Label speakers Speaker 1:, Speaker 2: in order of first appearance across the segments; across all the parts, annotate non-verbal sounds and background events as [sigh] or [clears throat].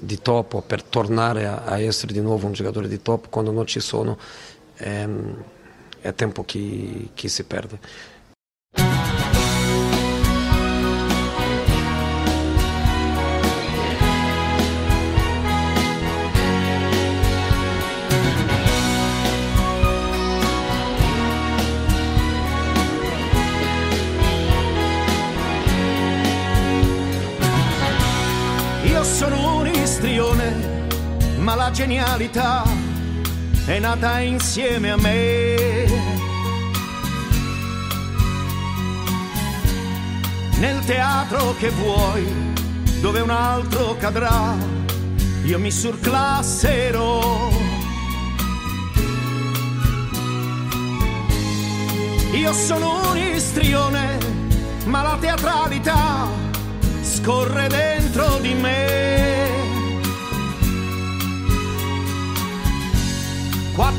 Speaker 1: di top per tornare a, a essere di nuovo un giocatore di top quando non ci sono ehm, è tempo che, che si perde.
Speaker 2: La genialità è nata insieme a me. Nel teatro che vuoi, dove un altro cadrà, io mi surclasserò. Io sono un istrione, ma la teatralità scorre dentro di me.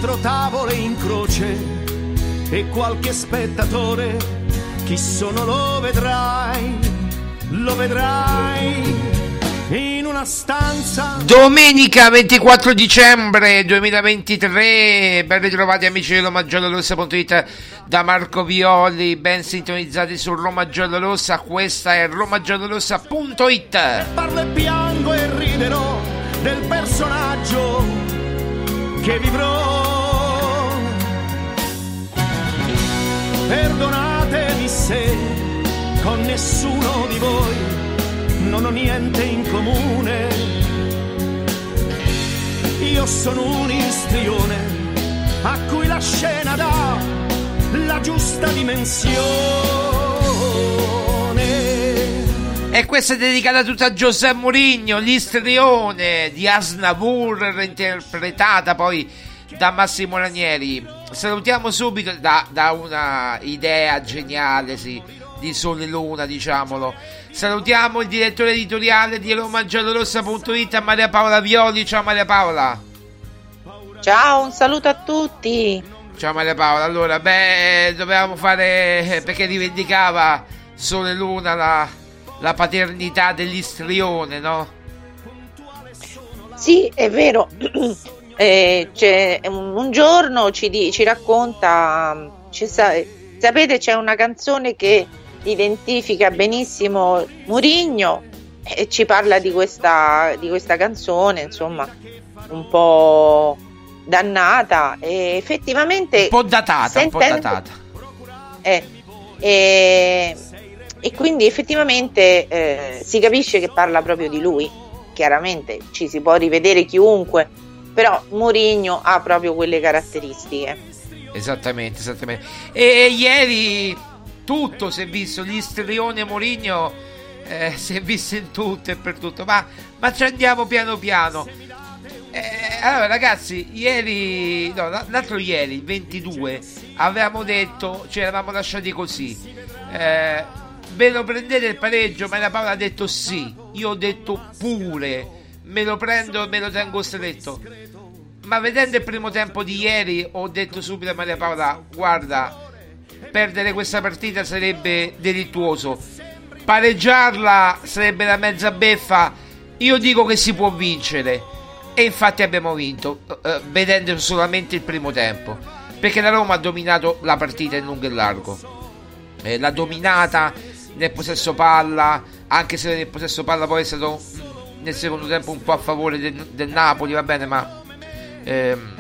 Speaker 2: Quattro tavole in croce e qualche spettatore, chi sono lo vedrai, lo vedrai in una stanza.
Speaker 3: Domenica 24 dicembre 2023, ben ritrovati amici di romagiallorossa.it da Marco Violi, ben sintonizzati su Roma Giallorossa, questa è romagiallorossa.it.
Speaker 2: Parlo e piango e riderò del personaggio che vivrò. Perdonatemi se con nessuno di voi non ho niente in comune. Io sono un istrione a cui la scena dà la giusta dimensione.
Speaker 3: E questa è dedicata tutta a Giuseppe Mourinho, l'istrione di Asnavour, interpretata poi da Massimo Ranieri. Salutiamo subito da, da una idea geniale, sì, di Sole Luna, diciamolo. Salutiamo il direttore editoriale di romagiallorossa.it Maria Paola Violi. Ciao Maria Paola.
Speaker 4: Ciao, un saluto a tutti.
Speaker 3: Ciao Maria Paola. Allora, beh, dovevamo fare perché rivendicava Sole Luna la, la paternità dell'istrione, no?
Speaker 4: Sì, è vero. [clears throat] eh, un, un, giorno ci, di, ci racconta, ci sa, sapete c'è una canzone che identifica benissimo Murigno e ci parla di questa, di questa canzone, insomma, un po' dannata e effettivamente...
Speaker 3: Un po' datata, sentendo, un po' datata.
Speaker 4: Eh, e, quindi effettivamente eh, si capisce che parla proprio di lui. Chiaramente ci si può rivedere chiunque, però Mourinho ha proprio quelle caratteristiche.
Speaker 3: Esattamente, esattamente. E, e ieri tutto si è visto, gli Strione Mourinho eh, si è visto in tutto e per tutto, ma, ma ci andiamo piano piano. Eh, allora ragazzi, ieri, no, l'altro ieri, il 22, avevamo detto, ci eravamo lasciati così. Eh, ve lo prendete il pareggio? Ma la Paola ha detto sì, io ho detto pure, me lo prendo e me lo tengo stretto. Ma vedendo il primo tempo di ieri ho detto subito a Maria Paola, guarda, perdere questa partita sarebbe delittuoso. Pareggiarla sarebbe la mezza beffa. Io dico che si può vincere. E infatti abbiamo vinto, eh, vedendo solamente il primo tempo. Perché la Roma ha dominato la partita in lungo e largo. Eh, l'ha dominata nel possesso palla, anche se nel possesso palla poi è stato nel secondo tempo un po' a favore del, del Napoli, va bene, ma ehm,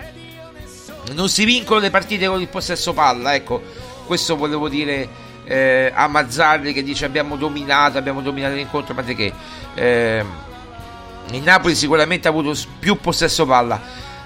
Speaker 3: non si vincono le partite con il possesso palla, ecco, questo volevo dire eh, a Mazzarri che dice abbiamo dominato, abbiamo dominato l'incontro, ma di che? Eh, il Napoli sicuramente ha avuto più possesso palla,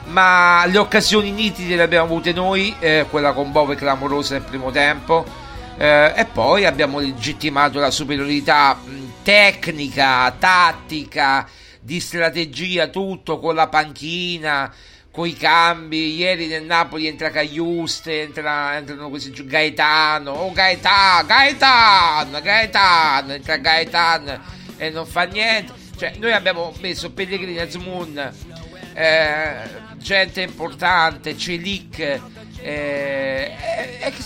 Speaker 3: ma le occasioni nitide le abbiamo avute noi, eh, quella con Bove clamorosa nel primo tempo, eh, e poi abbiamo legittimato la superiorità tecnica, tattica, di strategia, tutto con la panchina, con i cambi. Ieri nel Napoli entra Cagliuste, entra, entrano questi giù Gaetano, oh Gaetano, Gaetano, Gaetano, entra Gaetano e non fa niente. Cioè, noi abbiamo messo Pellegrini, Azmoun, eh, gente importante, Celic eh,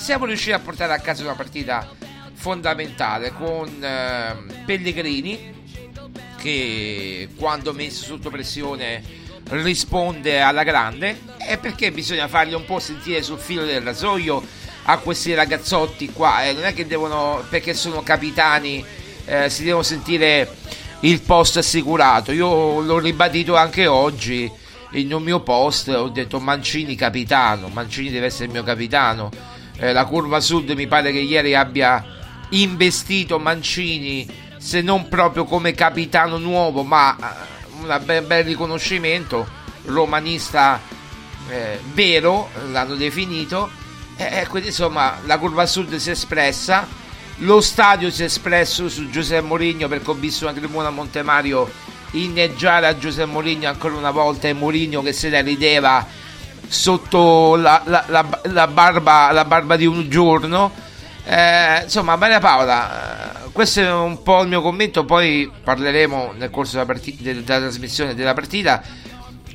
Speaker 3: siamo riusciti a portare a casa una partita fondamentale con eh, Pellegrini che quando messo sotto pressione risponde alla grande. E perché bisogna farli un po' sentire sul filo del rasoio a questi ragazzotti qua? Eh, non è che devono perché sono capitani eh, si devono sentire il post assicurato. Io l'ho ribadito anche oggi nel mio post ho detto Mancini capitano, Mancini deve essere il mio capitano. Eh, la curva sud mi pare che ieri abbia investito Mancini, se non proprio come capitano nuovo, ma eh, un bel, bel riconoscimento, romanista eh, vero, l'hanno definito. E quindi insomma la curva sud si è espressa, lo stadio si è espresso su Giuseppe Mourinho perché ho visto una tribuna a Montemario inneggiare a Giuseppe Mourinho ancora una volta e Mourinho che se la rideva sotto la, la, la, la barba, barba, di un giorno. Eh, insomma Maria Paola eh, questo è un po' il mio commento poi parleremo nel corso della, partita, della trasmissione della partita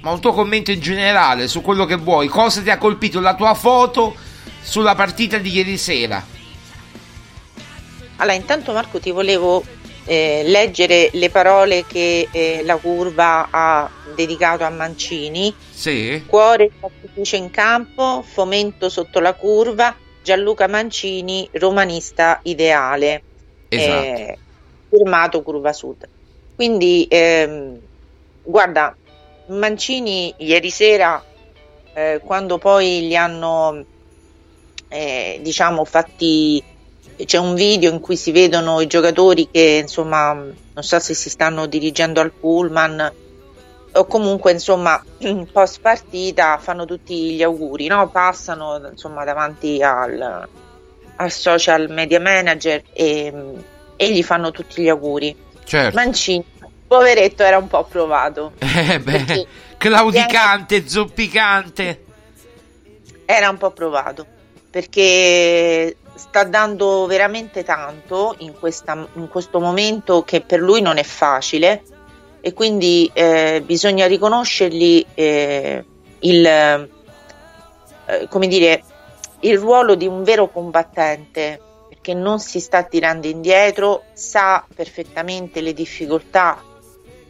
Speaker 3: ma un tuo commento in generale su quello che vuoi. Cosa ti ha colpito? La tua foto sulla partita di ieri sera?
Speaker 4: Allora intanto Marco ti volevo eh, leggere le parole che eh, la curva ha dedicato a Mancini.
Speaker 3: Sì.
Speaker 4: Cuore sacrificio in campo, fomento sotto la curva, Gianluca Mancini, romanista ideale.
Speaker 3: Esatto. Eh,
Speaker 4: firmato Curva Sud. Quindi, ehm, guarda, Mancini ieri sera, eh, quando poi li hanno, eh, diciamo, fatti c'è un video in cui si vedono i giocatori che insomma non so se si stanno dirigendo al pullman o comunque insomma post partita fanno tutti gli auguri no? passano insomma davanti al, al social media manager e, e, gli fanno tutti gli auguri
Speaker 3: certo.
Speaker 4: Mancini poveretto era un po' provato
Speaker 3: eh beh, claudicante zoppicante
Speaker 4: era un po' provato perché sta dando veramente tanto in, questa, in questo momento che per lui non è facile e quindi eh, bisogna riconoscergli eh, il, eh, come dire, il ruolo di un vero combattente perché non si sta tirando indietro, sa perfettamente le difficoltà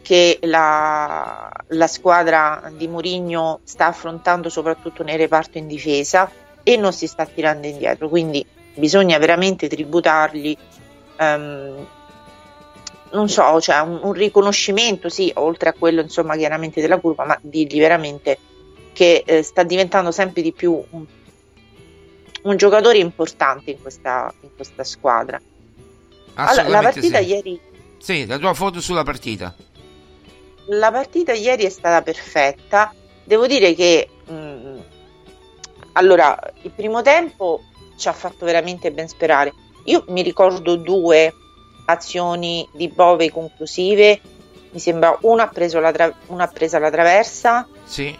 Speaker 4: che la, la squadra di Mourinho sta affrontando soprattutto nel reparto in difesa e non si sta tirando indietro, quindi bisogna veramente tributargli um, non so, cioè un, un, riconoscimento, sì, oltre a quello insomma chiaramente della curva, ma dirgli veramente che eh, sta diventando sempre di più un, un giocatore importante in questa, in questa squadra.
Speaker 3: Allora,
Speaker 4: la partita
Speaker 3: sì.
Speaker 4: ieri...
Speaker 3: Sì, la tua foto sulla partita.
Speaker 4: La partita ieri è stata perfetta. Devo dire che mh, mm, allora il primo tempo ci ha fatto veramente ben sperare. Io mi ricordo due azioni di Bove conclusive. Mi sembra una ha, preso la tra- una ha presa la traversa.
Speaker 3: Sì.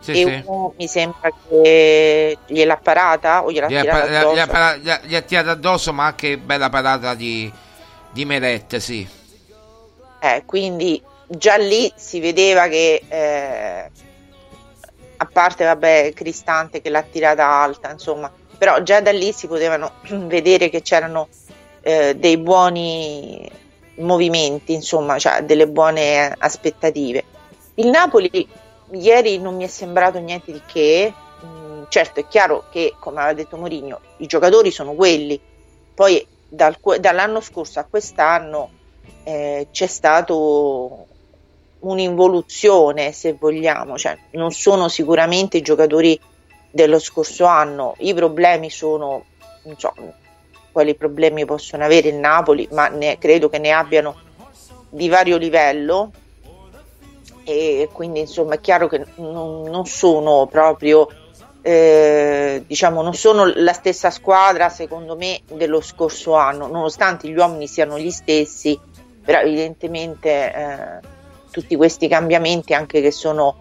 Speaker 3: Sì,
Speaker 4: e
Speaker 3: sì.
Speaker 4: uno mi sembra che gliel'ha parata o gliel'ha
Speaker 3: Gli ha,
Speaker 4: tirata addosso.
Speaker 3: gli ha para- gli ha- gli ha tirato addosso, ma anche bella parata di, di Merette, sì.
Speaker 4: Eh, quindi già lì si vedeva che eh, a parte vabbè Cristante che l'ha tirata alta, insomma, però già da lì si potevano [clears throat] vedere che c'erano eh, dei buoni movimenti, insomma, cioè delle buone aspettative. Il Napoli ieri non mi è sembrato niente di che. Mm, certo, è chiaro che, come aveva detto Mourinho, i giocatori sono quelli. Poi dal, dall'anno scorso a quest'anno eh, c'è stato un'involuzione, se vogliamo, cioè, non sono sicuramente i giocatori dello scorso anno. I problemi sono, non so quali problemi possono avere il Napoli, ma ne, credo che ne abbiano di vario livello e quindi insomma è chiaro che non, non sono proprio eh, diciamo non sono la stessa squadra secondo me dello scorso anno nonostante gli uomini siano gli stessi però evidentemente eh, tutti questi cambiamenti anche che sono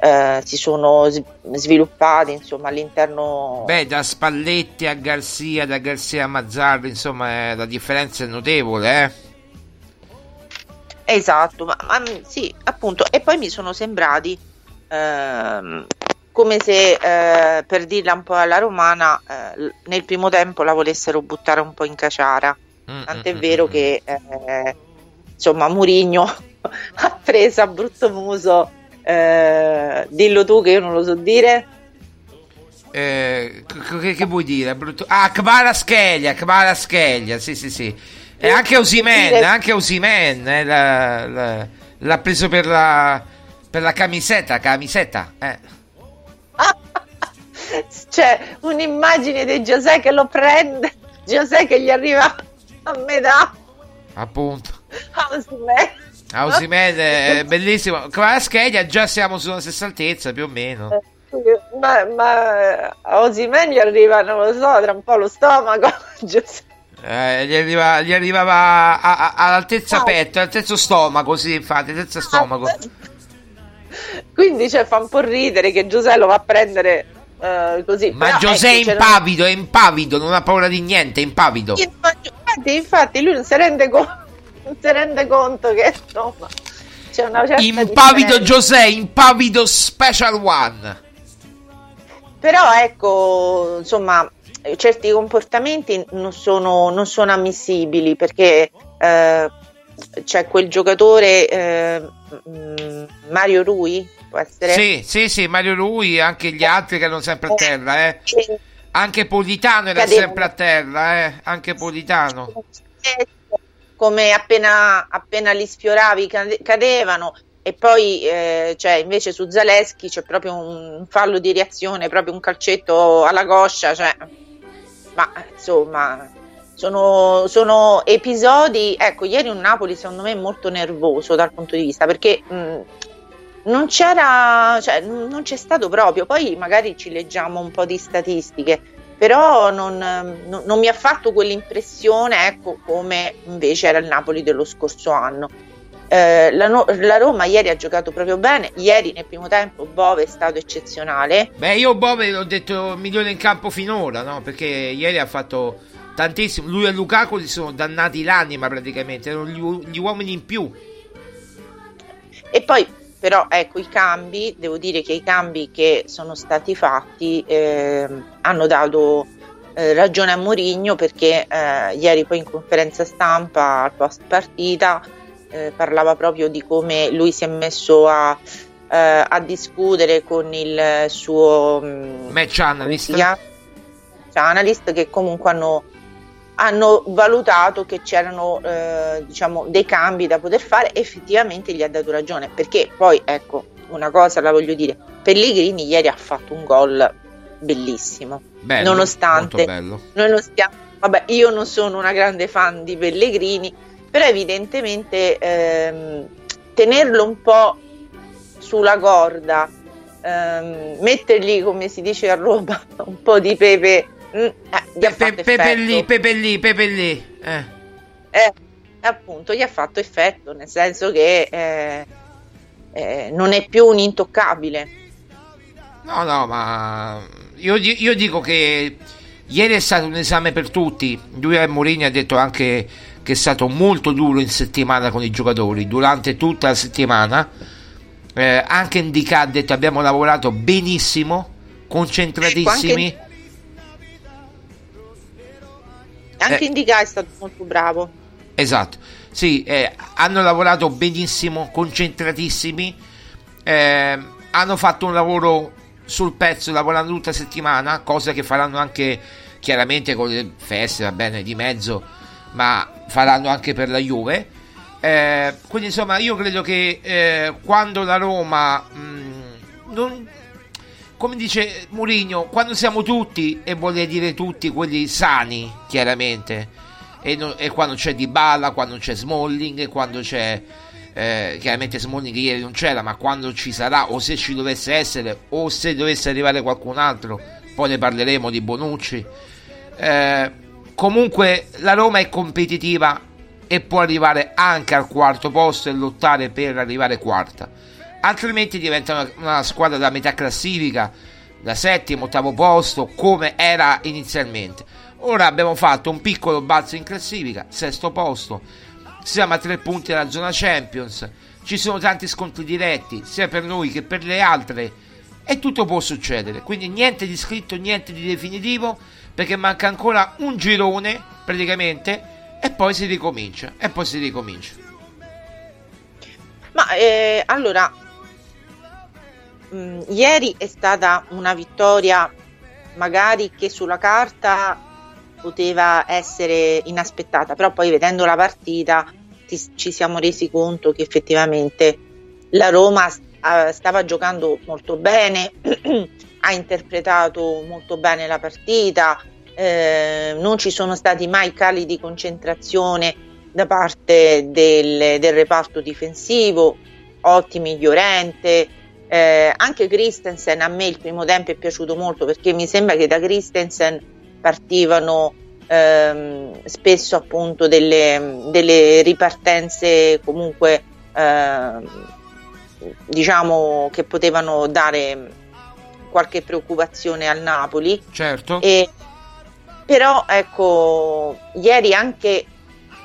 Speaker 4: eh, si sono sviluppati insomma all'interno
Speaker 3: beh da Spalletti a Garzia da Garzia a Mazzarri insomma la differenza è notevole eh
Speaker 4: Esatto, ma, ma, sì, appunto, e poi mi sono sembrati ehm, come se eh, per dirla un po' alla romana eh, nel primo tempo la volessero buttare un po' in caciara.
Speaker 3: Mm,
Speaker 4: Tant'è vero che eh, insomma Murigno [laughs] ha preso a brutto muso, eh, dillo tu che io non lo so dire.
Speaker 3: Eh, che, che, vuoi dire? Brutto? Ah, Kvara Schelia, Kvara Schelia, sì sì sì. E anche Osimen, anche Osimen eh, la, la, l'ha preso per la, per la camisetta, camisetta. Eh. [laughs]
Speaker 4: C'è un'immagine di Giuseppe che lo prende, Giuseppe che gli arriva a metà.
Speaker 3: Appunto.
Speaker 4: Osimen.
Speaker 3: Osimen è bellissimo. Kvaratskhelia già siamo sulla stessa altezza più o meno.
Speaker 4: Ma, ma a Osimen gli arriva, non lo so, tra un po' lo stomaco. [laughs]
Speaker 3: Eh, gli, arriva, gli arrivava a, a, all'altezza oh. petto, all'altezza stomaco, sì, infatti, all'altezza stomaco. [laughs]
Speaker 4: Quindi cioè, fa un po' ridere che Giuseppe lo va a prendere uh, così.
Speaker 3: Ma Giuseppe è impavido, è impavido, non ha paura di niente, è impavido.
Speaker 4: Infatti, infatti lui non si rende, co- non si rende conto che insomma c'è una certa
Speaker 3: Impavido Giuseppe, impavido Special One.
Speaker 4: Però ecco, insomma, certi comportamenti non sono, non sono ammissibili perché eh, c'è quel giocatore eh, Mario Rui può essere?
Speaker 3: Sì, sì, sì, Mario Rui anche gli altri che erano sempre a terra eh. anche Politano era sempre a terra eh. anche Politano
Speaker 4: come appena, appena li sfioravi cadevano. E poi eh, cioè, invece su Zaleschi c'è proprio un fallo di reazione proprio un calcetto alla coscia cioè. Ma insomma sono, sono, episodi ecco ieri un Napoli secondo me molto nervoso dal punto di vista perché mh, non c'era cioè, non c'è stato proprio. Poi magari ci leggiamo un po' di statistiche però non, non, non mi ha fatto quell'impressione ecco come invece era il Napoli dello scorso anno eh, la, la, Roma ieri ha giocato proprio bene. Ieri nel primo tempo Bove è stato eccezionale.
Speaker 3: Beh, io Bove l'ho detto migliore in campo finora, no? Perché ieri ha fatto, tantissimo. Lui e Lukaku si sono dannati l'anima praticamente, erano gli, gli uomini in più.
Speaker 4: E poi però ecco i cambi, devo dire che i cambi che sono stati fatti eh, hanno dato eh, ragione a Mourinho perché eh, ieri poi in conferenza stampa al post partita eh, parlava proprio di come lui si è messo a, eh, a discutere con il suo
Speaker 3: mm, match analyst.
Speaker 4: analyst che comunque hanno hanno valutato che c'erano eh, diciamo, dei cambi da poter fare, effettivamente gli ha dato ragione, perché poi ecco, una cosa la voglio dire, Pellegrini ieri ha fatto un gol bellissimo,
Speaker 3: bello,
Speaker 4: nonostante noi non stiamo, vabbè, io non sono una grande fan di Pellegrini, però evidentemente ehm, tenerlo un po' sulla corda, ehm, mettergli, come si dice a Roma, [laughs] un po' di pepe
Speaker 3: Mm, eh, Pepe, Pepe lì, Pepe lì, Pepe lì.
Speaker 4: Eh. eh. appunto, gli ha fatto effetto, nel senso che eh, eh, non è più un intoccabile.
Speaker 3: No, no, ma io, io, dico che ieri è stato un esame per tutti. Lui e Mourinho ha detto anche che è stato molto duro in settimana con i giocatori, durante tutta la settimana. Eh, anche Indica ha detto abbiamo lavorato benissimo, concentratissimi. Ecco, anche
Speaker 4: eh, Indica è stato molto bravo.
Speaker 3: Esatto, sì, eh, hanno lavorato benissimo, concentratissimi, eh, hanno fatto un lavoro sul pezzo lavorando tutta la settimana, cosa che faranno anche chiaramente con le feste, va bene, di mezzo, ma faranno anche per la Juve. Eh, quindi insomma io credo che eh, quando la Roma mh, mm, non, come dice Mourinho, quando siamo tutti, e vuol dire tutti quelli sani, chiaramente, e, no, e quando c'è Di Balla, quando c'è Smalling, quando c'è... Eh, chiaramente Smalling ieri non c'era, ma quando ci sarà, o se ci dovesse essere, o se dovesse arrivare qualcun altro, poi ne parleremo di Bonucci. Eh, comunque la Roma è competitiva e può arrivare anche al quarto posto e lottare per arrivare quarta altrimenti diventa una, una squadra da metà classifica, da settimo, ottavo posto, come era inizialmente. Ora abbiamo fatto un piccolo balzo in classifica, sesto posto, siamo a tre punti dalla zona Champions, ci sono tanti scontri diretti, sia per noi che per le altre, e tutto può succedere. Quindi niente di scritto, niente di definitivo, perché manca ancora un girone praticamente, e poi si ricomincia, e poi si ricomincia.
Speaker 4: Ma eh, allora, mh, mm, ieri è stata una vittoria magari che sulla carta poteva essere inaspettata, però poi vedendo la partita ti, ci siamo resi conto che effettivamente la Roma uh, stava giocando molto bene, [clears throat] ha interpretato molto bene la partita, eh, non ci sono stati mai cali di concentrazione da parte del, del reparto difensivo, ottimi Llorente, eh, anche Christensen a me il primo tempo è piaciuto molto perché mi sembra che da Christensen partivano ehm, spesso appunto delle, delle ripartenze comunque ehm, diciamo che potevano dare qualche preoccupazione al Napoli.
Speaker 3: Certo.
Speaker 4: E, però ecco, ieri anche,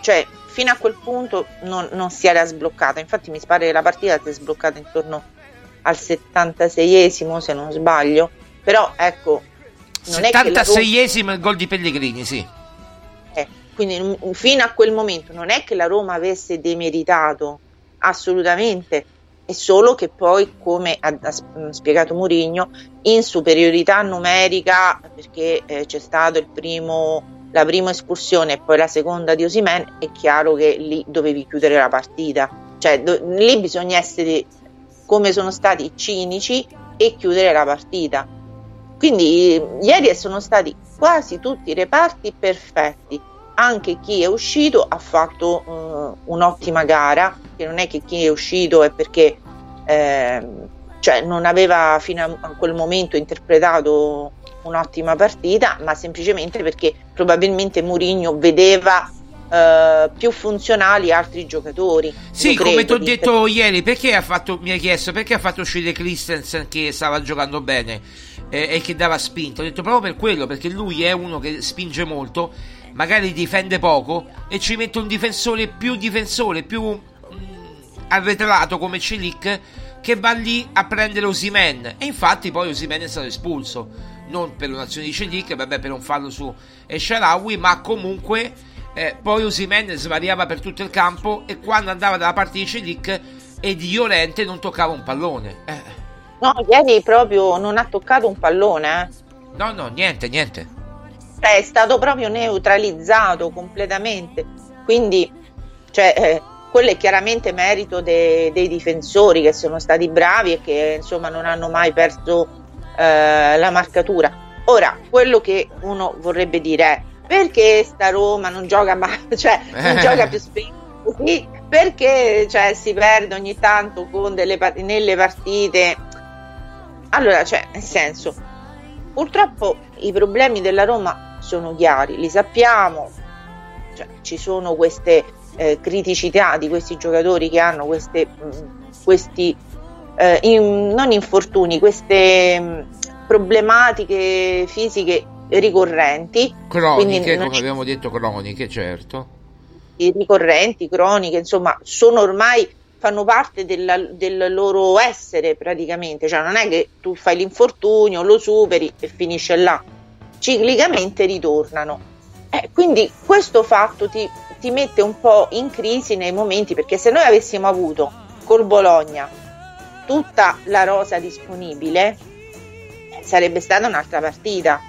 Speaker 4: cioè fino a quel punto non, non si era sbloccata, infatti mi pare che la partita si è sbloccata intorno al 76esimo se non sbaglio, però ecco...
Speaker 3: Non 76esimo Roma... il gol di Pellegrini, sì.
Speaker 4: Eh, quindi fino a quel momento non è che la Roma avesse demeritato assolutamente, è solo che poi, come ha, ha spiegato Mourinho, in superiorità numerica, perché eh, c'è stato il primo, la prima espulsione e poi la seconda di Osimen, è chiaro che lì dovevi chiudere la partita. Cioè, do, lì bisogna essere come sono stati cinici e chiudere la partita. Quindi ieri sono stati quasi tutti i reparti perfetti. Anche chi è uscito ha fatto uh, un'ottima gara, che non è che chi è uscito è perché eh, cioè non aveva fino a quel momento interpretato un'ottima partita, ma semplicemente perché probabilmente Mourinho vedeva Uh, più funzionali altri giocatori.
Speaker 3: Sì, come ti ho detto ieri, perché ha fatto, mi hai chiesto perché ha fatto uscire Christensen che stava giocando bene eh, e che dava spinta. Ho detto proprio per quello, perché lui è uno che spinge molto magari difende poco e ci mette un difensore più difensore, più mh, arretrato come Celic che va lì a prendere Osimen e infatti poi Osimen è stato espulso non per un'azione di Celic, vabbè per un fallo su Esharawi, ma comunque eh, poi Osimen svariava per tutto il campo e quando andava dalla parte di Celic e di Llorente non toccava un pallone. Eh.
Speaker 4: No, ieri proprio non ha toccato un pallone. Eh.
Speaker 3: No, no, niente, niente.
Speaker 4: Cioè, è stato proprio neutralizzato completamente. Quindi, cioè, eh, quello è chiaramente merito de- dei difensori che sono stati bravi e che insomma non hanno mai perso eh, la marcatura. Ora, quello che uno vorrebbe dire è perché sta Roma non gioca mai, [laughs] cioè non gioca più spesso così, perché cioè, si perde ogni tanto con delle, nelle partite. Allora, cioè, nel senso, purtroppo i problemi della Roma sono chiari, li sappiamo, cioè, ci sono queste eh, criticità di questi giocatori che hanno queste, mh, mm, questi eh, in, non infortuni, queste mh, mm, problematiche fisiche ricorrenti.
Speaker 3: Croniche, come abbiamo detto, croniche, certo.
Speaker 4: Ricorrenti, croniche, insomma, sono ormai fanno parte della, del loro essere praticamente, cioè non è che tu fai l'infortunio, lo superi e finisce là, ciclicamente ritornano. Eh, quindi questo fatto ti, ti mette un po' in crisi nei momenti perché se noi avessimo avuto col Bologna tutta la rosa disponibile eh, sarebbe stata un'altra partita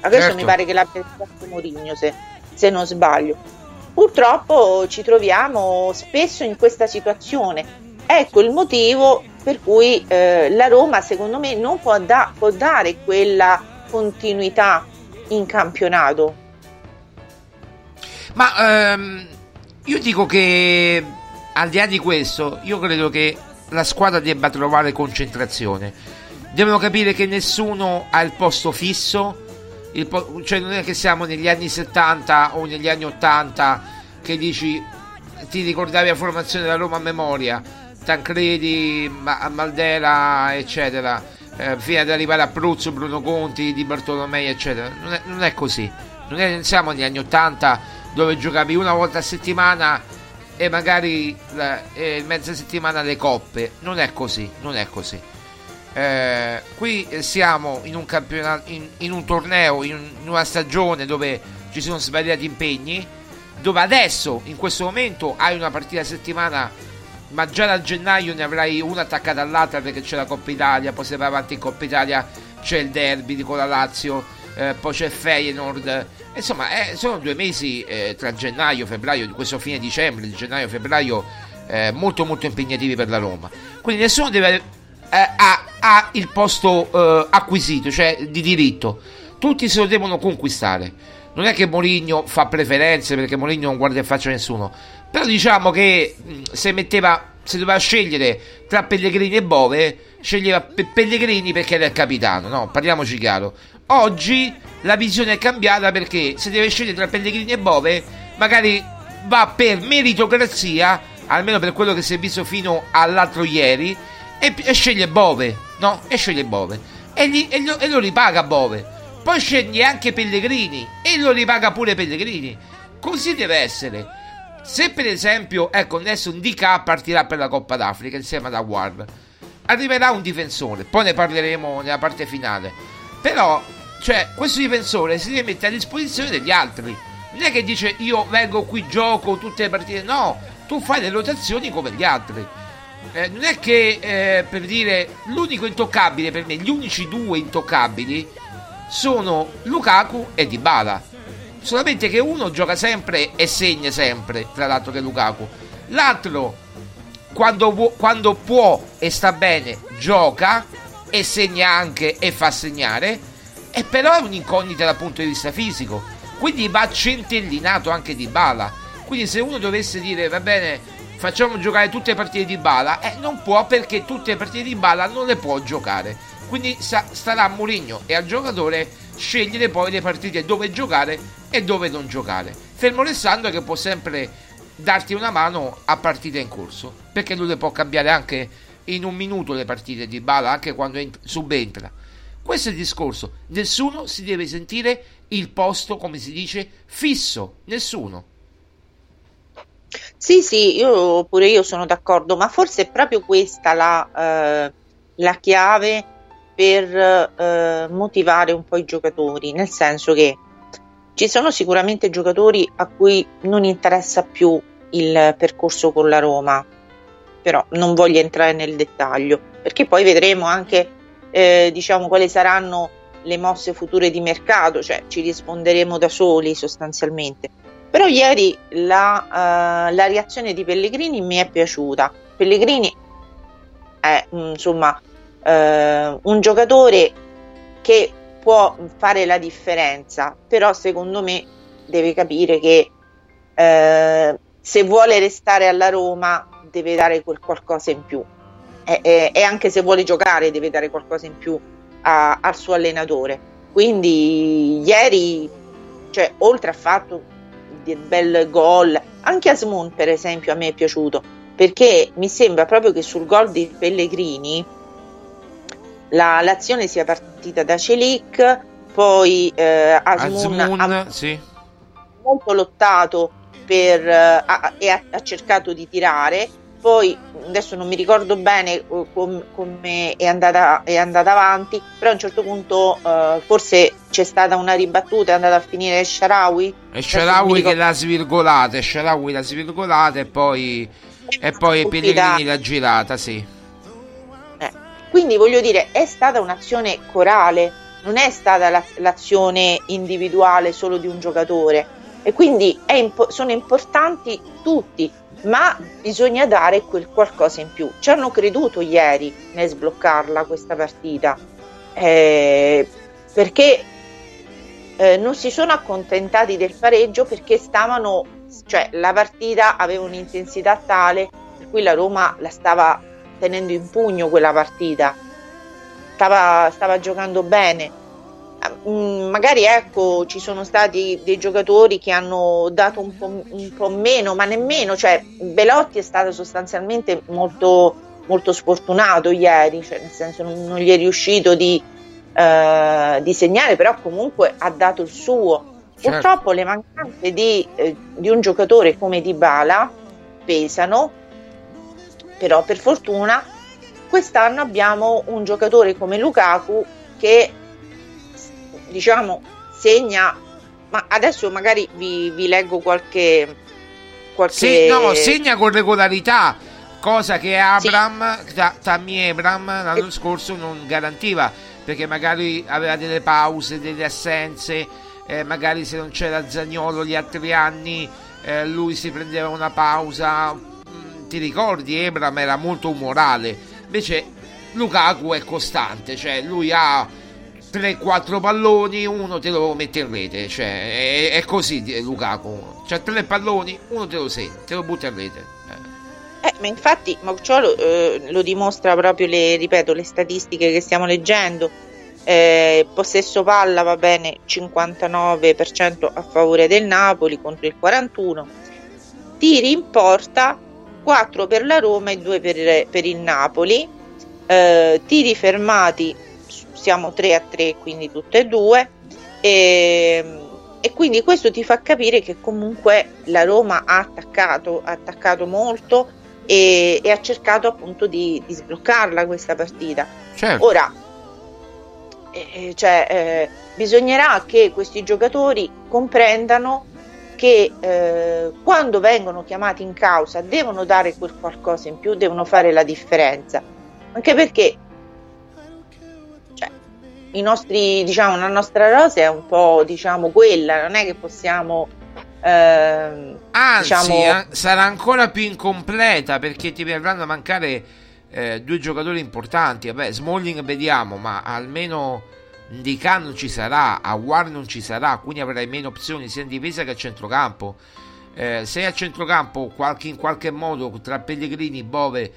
Speaker 4: ma questo certo. mi pare che l'abbia fatto Mourinho se, se non sbaglio purtroppo ci troviamo spesso in questa situazione ecco il motivo per cui eh, la Roma secondo me non può, da, può dare quella continuità in campionato
Speaker 3: ma ehm, io dico che al di là di questo, io credo che la squadra debba trovare concentrazione. Devono capire che nessuno ha il posto fisso, po- cioè non è che siamo negli anni 70 o negli anni 80 che dici ti ricordavi la formazione della Roma a memoria, Tancredi, Ma- Maldera, eccetera, eh, fino ad arrivare a Pruzzo, Bruno Conti, Di Bartolomei, eccetera. Non è, non è così. Non, è, non siamo negli anni 80 dove giocavi una volta a settimana e magari la, eh, mezza settimana le coppe. Non è così, non è così. Eh, qui siamo in un campionato, in, in un torneo, in, in, una stagione dove ci sono svariati impegni, dove adesso, in questo momento, hai una partita a settimana, ma già da gennaio ne avrai una attaccata all'altra perché c'è la Coppa Italia, poi se vai avanti in Coppa Italia c'è il derby con la Lazio, eh, poi c'è Feyenoord Insomma, eh, sono due mesi eh, tra gennaio e febbraio, di questo fine dicembre, di gennaio e febbraio, eh, molto molto impegnativi per la Roma. Quindi nessuno deve, eh, ha, ha, il posto eh, acquisito, cioè di diritto. Tutti se lo devono conquistare. Non è che Moligno fa preferenze perché Moligno non guarda in faccia a nessuno. Però diciamo che se metteva se doveva scegliere tra Pellegrini e Bove, sceglieva Pellegrini perché era il capitano, no? Parliamoci chiaro. Oggi la visione è cambiata perché se deve scegliere tra Pellegrini e Bove, magari va per meritocrazia, almeno per quello che si è visto fino all'altro ieri, e, e sceglie Bove, no? E sceglie Bove. E, gli, e, lo, e lo ripaga Bove. Poi sceglie anche Pellegrini e lo ripaga pure Pellegrini. Così deve essere. Se per esempio, ecco, Nelson DK partirà per la Coppa d'Africa insieme ad Aguard, arriverà un difensore, poi ne parleremo nella parte finale. Però cioè, questo difensore si deve mettere a disposizione degli altri. Non è che dice io vengo qui, gioco tutte le partite. No, tu fai le rotazioni come gli altri. Eh, non è che eh, per dire l'unico intoccabile per me, gli unici due intoccabili sono Lukaku e Dybala. Solamente che uno gioca sempre e segna sempre, tra l'altro che Lukaku. L'altro, quando, quando può e sta bene, gioca e segna anche e fa segnare e però è un'incognita dal punto di vista fisico. Quindi va centellinato anche di bala. Quindi se uno dovesse dire va bene, facciamo giocare tutte le partite di bala, eh, non può perché tutte le partite di bala non le può giocare. Quindi sa, starà a Mourinho e al giocatore scegliere poi le partite dove giocare e dove non giocare. Fermo restando che può sempre darti una mano a partite in corso, perché lui le può cambiare anche in un minuto le partite di bala, anche quando subentra Questo è il discorso. Nessuno si deve sentire il posto, come si dice, fisso. Nessuno.
Speaker 4: Sì, sì, io pure io sono d'accordo, ma forse è proprio questa la, eh, la chiave per eh, motivare un po' i giocatori, nel senso che ci sono sicuramente giocatori a cui non interessa più il percorso con la Roma, però non voglio entrare nel dettaglio, perché poi vedremo anche eh, diciamo quali saranno le mosse future di mercato, cioè ci risponderemo da soli sostanzialmente. Però ieri la, uh, la reazione di Pellegrini mi è piaciuta. Pellegrini è insomma uh, un giocatore che può fare la differenza, però secondo me deve capire che uh, se vuole restare alla Roma deve dare quel qualcosa in più e, e, e anche se vuole giocare deve dare qualcosa in più a, al suo allenatore. Quindi ieri, cioè, oltre a fatto del bel gol. Anche Asmun, per esempio, a me è piaciuto perché mi sembra proprio che sul gol di Pellegrini la, l'azione sia partita da Celic, poi eh, Asmun,
Speaker 3: Azmoun,
Speaker 4: ha
Speaker 3: sì.
Speaker 4: molto lottato per, eh, ha, e ha, ha cercato di tirare poi adesso non mi ricordo bene eh, com, come è andata, è andata avanti, però a un certo punto uh, forse c'è stata una ribattuta, è andata a finire Sharawi.
Speaker 3: E Sharawi che l'ha svirgolata, e Sharawi l'ha svirgolata e poi, e poi Pellegrini l'ha girata, sì.
Speaker 4: Eh. Quindi voglio dire, è stata un'azione corale, non è stata la, l'azione individuale solo di un giocatore. E quindi impo- sono importanti tutti, ma bisogna dare quel qualcosa in più. Ci hanno creduto ieri nel sbloccarla questa partita, eh, perché eh, non si sono accontentati del pareggio perché stavano, cioè la partita aveva un'intensità tale per cui la Roma la stava tenendo in pugno quella partita, stava, stava giocando bene magari ecco ci sono stati dei giocatori che hanno dato un po', un po meno, ma nemmeno, cioè Belotti è stato sostanzialmente molto, molto sfortunato ieri, cioè nel senso non, non gli è riuscito di, eh, di, segnare, però comunque ha dato il suo. Certo. Purtroppo le mancanze di, eh, di un giocatore come Dybala pesano, però per fortuna quest'anno abbiamo un giocatore come Lukaku che diciamo, segna, ma adesso magari vi, vi leggo qualche... qualche...
Speaker 3: Se, no, segna con regolarità, cosa che Abram, sì. Tammy Abram l'anno eh. scorso non garantiva, perché magari aveva delle pause, delle assenze, eh, magari se non c'era Zagnolo gli altri anni, eh, lui si prendeva una pausa, mm, ti ricordi, Abram era molto umorale, invece Lukaku è costante, cioè lui ha 3-4 palloni, uno te lo mette in rete, cioè è, è così Lukaku, c'ha tre palloni, uno te lo segna, te lo butta in rete.
Speaker 4: Eh. eh ma infatti Mocciolo eh, lo dimostra proprio le, ripeto, le statistiche che stiamo leggendo. Eh, possesso palla va bene 59% a favore del Napoli contro il 41%, tiri in porta 4 per la Roma e 2 per, per il Napoli, eh, tiri fermati siamo 3 a 3, quindi tutte e due. E, e, quindi questo ti fa capire che comunque la Roma ha attaccato, ha attaccato molto e, e ha cercato appunto di, di, sbloccarla questa partita.
Speaker 3: Certo.
Speaker 4: Ora, eh, cioè, eh, bisognerà che questi giocatori comprendano che eh, quando vengono chiamati in causa devono dare quel qualcosa in più, devono fare la differenza. Anche perché nostri, diciamo, la nostra rosa è un po' diciamo quella, non è che possiamo eh,
Speaker 3: Anzi,
Speaker 4: diciamo...
Speaker 3: sarà ancora più incompleta perché ti verranno a mancare eh, due giocatori importanti. Vabbè, Smalling vediamo, ma almeno Ndika non ci sarà, Awar non ci sarà, quindi avrai meno opzioni sia in difesa che a centrocampo. Eh, se a centrocampo qualche, in qualche modo tra Pellegrini, Bove,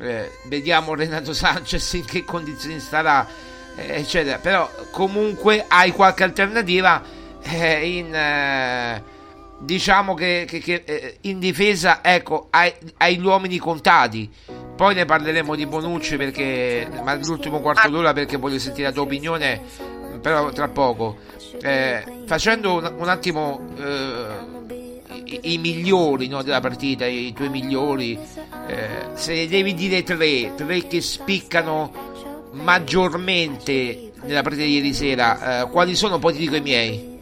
Speaker 3: eh, vediamo Renato Sanchez in che condizioni starà eh, eccetera. Però comunque hai qualche alternativa eh, in... Eh, diciamo che, che, che, eh, in difesa ecco hai, hai, gli uomini contati Poi ne parleremo di Bonucci perché, ma l'ultimo quarto d'ora perché voglio sentire la tua opinione, però tra poco. Eh, facendo un, un attimo eh, i, i, migliori no, della partita, i, tuoi migliori, eh, se devi dire tre, tre che spiccano maggiormente nella partita di ieri sera, eh, quali sono? Poi ti dico i miei.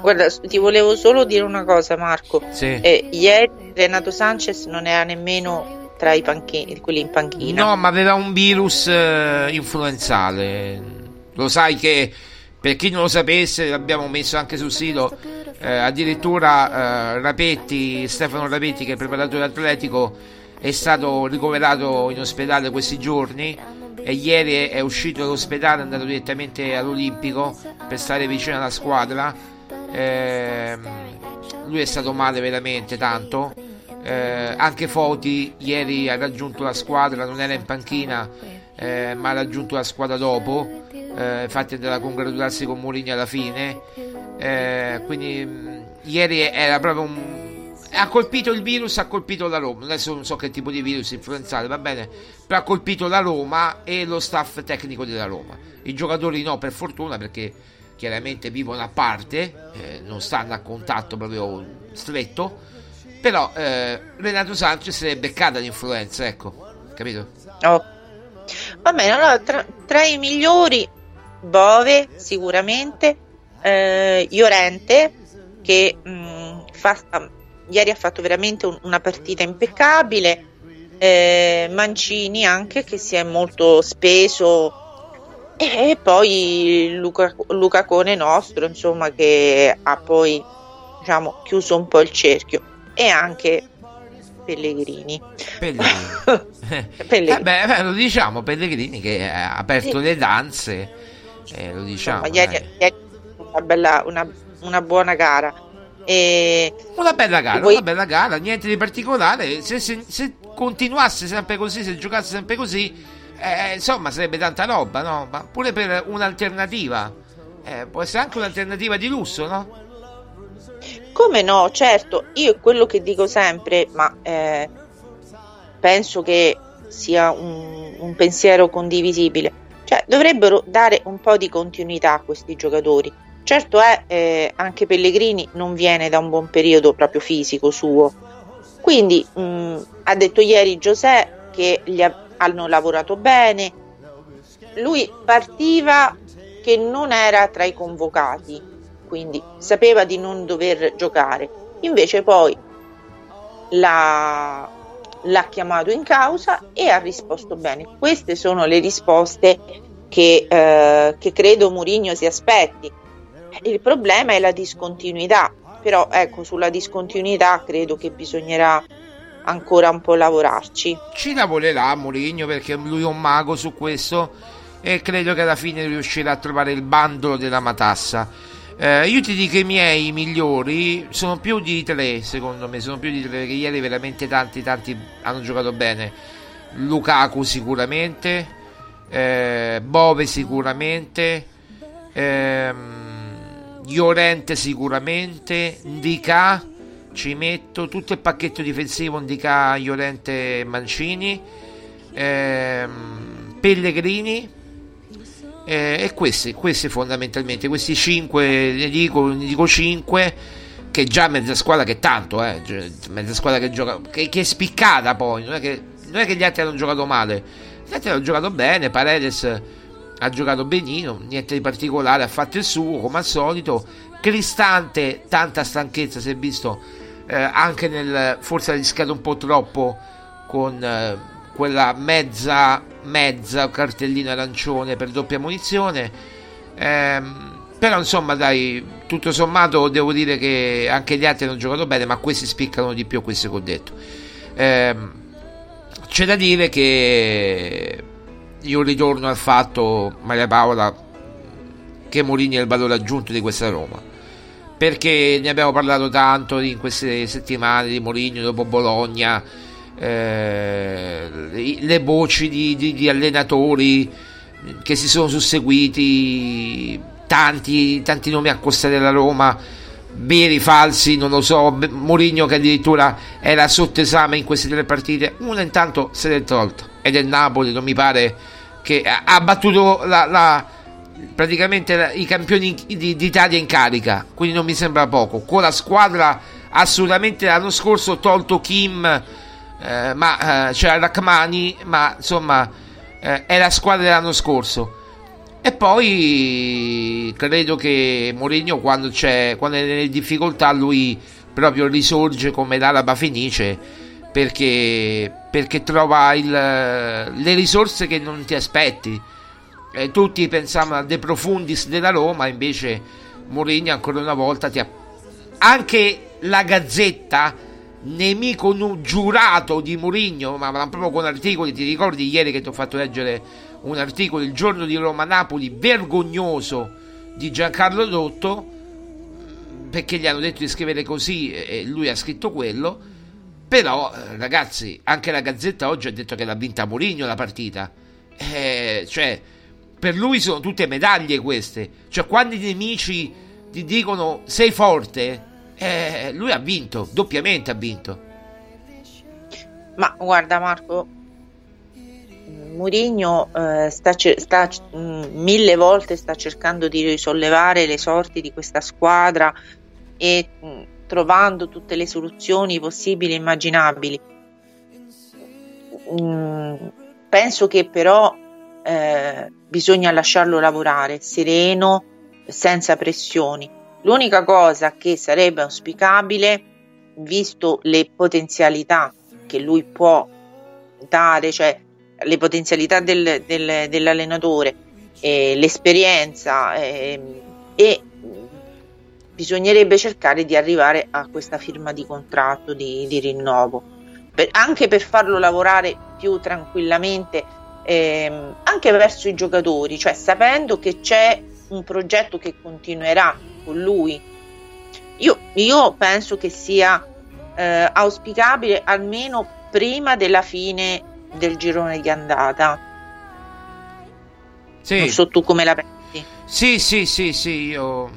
Speaker 4: Guarda, ti volevo solo dire una cosa, Marco.
Speaker 3: Sì.
Speaker 4: Eh, ieri Renato Sanchez non era nemmeno tra i panchini, quelli in panchina.
Speaker 3: No, ma aveva un virus eh, influenzale. Lo sai che per chi non lo sapesse, l'abbiamo messo anche sul sito. Eh, addirittura eh, Rapetti, Stefano Rapetti, che è il preparatore atletico, è stato ricoverato in ospedale questi giorni e ieri è uscito dall'ospedale, è andato direttamente all'Olimpico per stare vicino alla squadra. Eh, lui è stato male veramente tanto eh, anche Foti ieri ha raggiunto la squadra, non era in panchina, eh, ma ha raggiunto la squadra dopo. Eh, infatti andrà a congratularsi con Mourinho alla fine. Eh, quindi mm, ieri era proprio un. Ha colpito il virus, ha colpito la Roma. Adesso non so che tipo di virus influenzale, va bene, però ha colpito la Roma e lo staff tecnico della Roma. I giocatori no, per fortuna, perché chiaramente vivono a parte, eh, non stanno a contatto proprio stretto però eh, Renato Sanchez si è beccata l'influenza, ecco, capito?
Speaker 4: Oh. Va bene, allora tra, tra i migliori Bove sicuramente, eh, Iorente che mh, mm, fa, ieri ha fatto veramente un, una partita impeccabile, eh, Mancini anche che si è molto speso e poi Luca, Luca Cone nostro insomma che ha poi diciamo chiuso un po' il cerchio e anche Pellegrini.
Speaker 3: Pellegrini. [laughs] Pellegrini. Eh beh, lo diciamo, Pellegrini che ha aperto sì. le danze, eh, lo diciamo.
Speaker 4: No, ieri, ieri una, bella, una, una buona gara. E...
Speaker 3: Una bella gara, voi... una bella gara, niente di particolare. Se, se, se, continuasse sempre così, se giocasse sempre così, eh, insomma, sarebbe tanta roba, no? Ma pure per un'alternativa. Eh, può essere anche un'alternativa di lusso, no?
Speaker 4: Come no, certo, io quello che dico sempre, ma eh, penso che sia un, un, pensiero condivisibile. Cioè, dovrebbero dare un po' di continuità a questi giocatori. Certo è, eh, anche Pellegrini non viene da un buon periodo proprio fisico suo. Quindi mh, mm, ha detto ieri Giuseppe che gli ha, hanno lavorato bene. Lui partiva che non era tra i convocati, quindi sapeva di non dover giocare. Invece poi l'ha, l'ha chiamato in causa e ha risposto bene. Queste sono le risposte che, eh, che credo Mourinho si aspetti. Il problema è la discontinuità, però ecco, sulla discontinuità credo che bisognerà ancora un po' lavorarci.
Speaker 3: Ci lavorerà Mourinho perché lui è un mago su questo e credo che alla fine riuscirà a trovare il bandolo della matassa eh, io ti dico i miei migliori sono più di tre, secondo me, sono più di tre perché ieri veramente tanti, tanti hanno giocato bene. Lukaku sicuramente, eh, Bove sicuramente, ehm, Llorente sicuramente, Ndika ci metto tutto il pacchetto difensivo Ndika, Llorente, Mancini, ehm, Pellegrini eh, e questi, questi fondamentalmente, questi 5, ne dico, ne dico 5, che già mezza squadra che tanto, eh, mezza squadra che gioca, che, che è spiccata poi, non è, che, non è che gli altri hanno giocato male, gli altri hanno giocato bene, Paredes ha giocato benino, niente di particolare, ha fatto il suo come al solito, Cristante, tanta stanchezza si è visto, eh, anche nel, forse ha rischiato un po' troppo con eh, quella mezza mezza cartellino arancione per doppia munizione. Ehm, però insomma dai, tutto sommato devo dire che anche gli altri hanno giocato bene, ma questi spiccano di più a questi che ho detto. Ehm, c'è da dire che io ritorno al fatto, Maria Paola, che Morini è il valore aggiunto di questa Roma. Perché ne abbiamo parlato tanto in queste settimane di Moligno dopo Bologna eh, le voci di, di, di, allenatori che si sono susseguiti, tanti, tanti nomi a costa della Roma, veri, falsi, non lo so. Mourinho che addirittura era sotto esame in queste tre partite, una intanto se l'è tolta ed è Napoli, non mi pare che ha battuto la, la, praticamente i campioni d'Italia in carica, quindi non mi sembra poco. Con la squadra assolutamente l'anno scorso tolto Kim, eh, ma eh, c'era Rachmani, ma insomma eh, è la squadra dell'anno scorso. E poi credo che Mourinho quando, quando è nelle difficoltà lui proprio risorge come l'Araba Fenice perché, perché trova il, le risorse che non ti aspetti. Eh, tutti pensavano a De Profundis della Roma, invece Mourinho ancora una volta ti ha... Anche la Gazzetta, nemico giurato di Mourinho, ma proprio con articoli, ti ricordi ieri che ti ho fatto leggere un articolo il giorno di Roma-Napoli vergognoso di Giancarlo Dotto, perché gli hanno detto di scrivere così e lui ha scritto quello però, eh, ragazzi, anche la Gazzetta oggi ha detto che l'ha vinta Mourinho la partita. Eh, cioè, per lui sono tutte medaglie queste. Cioè, quando i nemici ti dicono sei forte, eh, lui ha vinto, doppiamente ha vinto.
Speaker 4: Ma guarda Marco, Mourinho eh, sta, sta mh, mm, mille volte sta cercando di risollevare le sorti di questa squadra e mh, mm, trovando tutte le soluzioni possibili e immaginabili. Mm, penso che però eh, bisogna lasciarlo lavorare sereno, senza pressioni. L'unica cosa che sarebbe auspicabile, visto le potenzialità che lui può dare, cioè le potenzialità del, del, dell'allenatore, eh, l'esperienza eh, e bisognerebbe cercare di arrivare a questa firma di contratto di, di rinnovo, per, anche per farlo lavorare più tranquillamente ehm, anche verso i giocatori, cioè sapendo che c'è un progetto che continuerà con lui. Io, io penso che sia eh, auspicabile almeno prima della fine del girone di andata.
Speaker 3: Sì.
Speaker 4: Non so tu come la pensi.
Speaker 3: Sì, sì, sì, sì, io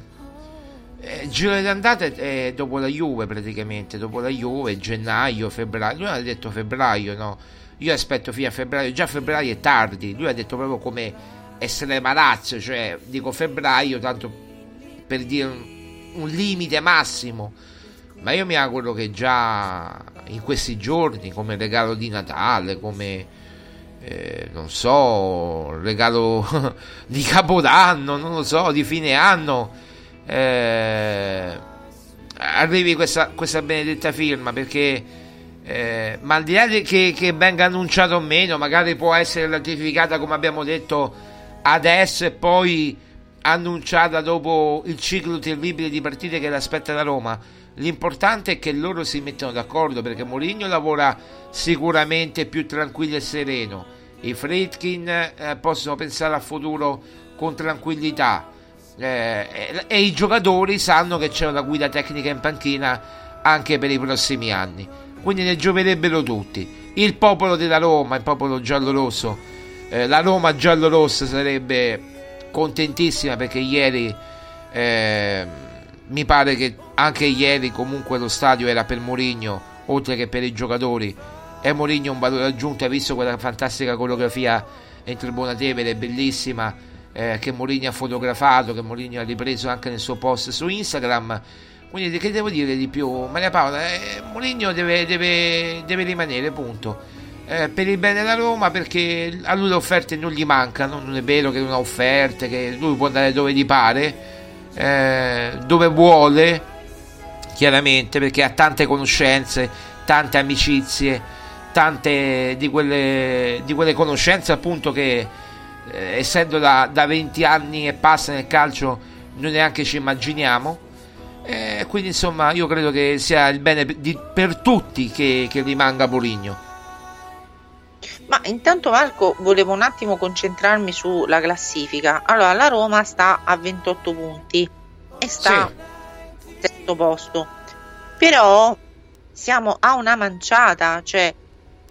Speaker 3: eh, giro di andata è dopo la Juve praticamente, dopo la Juve, gennaio, febbraio, lui ha detto febbraio, no? Io aspetto fino a febbraio, già febbraio è tardi, lui ha detto proprio come essere malazzo, cioè dico febbraio tanto per dire un, un limite massimo, ma io mi auguro che già in questi giorni come regalo di Natale, come eh, non so, regalo [laughs] di Capodanno, non lo so, di fine anno eh, arrivi questa, questa, benedetta firma perché eh, ma al di là che, che venga annunciato o meno magari può essere ratificata come abbiamo detto adesso e poi annunciata dopo il ciclo terribile di partite che l'aspetta la Roma l'importante è che loro si mettano d'accordo perché Mourinho lavora sicuramente più tranquillo e sereno i Fritkin eh, possono pensare al futuro con tranquillità eh, e, i giocatori sanno che c'è una guida tecnica in panchina anche per i prossimi anni. Quindi ne gioverebbero tutti. Il popolo della Roma, il popolo giallo-rosso, eh, la Roma giallo-rossa sarebbe contentissima perché ieri eh, mi pare che anche ieri comunque lo stadio era per Mourinho oltre che per i giocatori e Mourinho un valore aggiunto ha visto quella fantastica coreografia in tribuna Tevere bellissima eh, che Mourinho ha fotografato, che Mourinho ha ripreso anche nel suo post su Instagram. Quindi che devo dire di più? Maria Paola, eh, Mourinho deve, deve, deve, rimanere, punto. Eh, per il bene della Roma perché a lui le offerte non gli mancano, non è vero che non ha offerte, che lui può andare dove gli pare, eh, dove vuole, chiaramente perché ha tante conoscenze, tante amicizie, tante di quelle, di quelle conoscenze appunto che eh, essendo da, da 20 anni e passa nel calcio noi neanche ci immaginiamo. Eh, quindi insomma io credo che sia il bene di, per tutti che, che rimanga Poligno
Speaker 4: ma intanto Marco volevo un attimo concentrarmi sulla classifica allora la Roma sta a 28 punti e sta sì. al terzo posto però siamo a una manciata cioè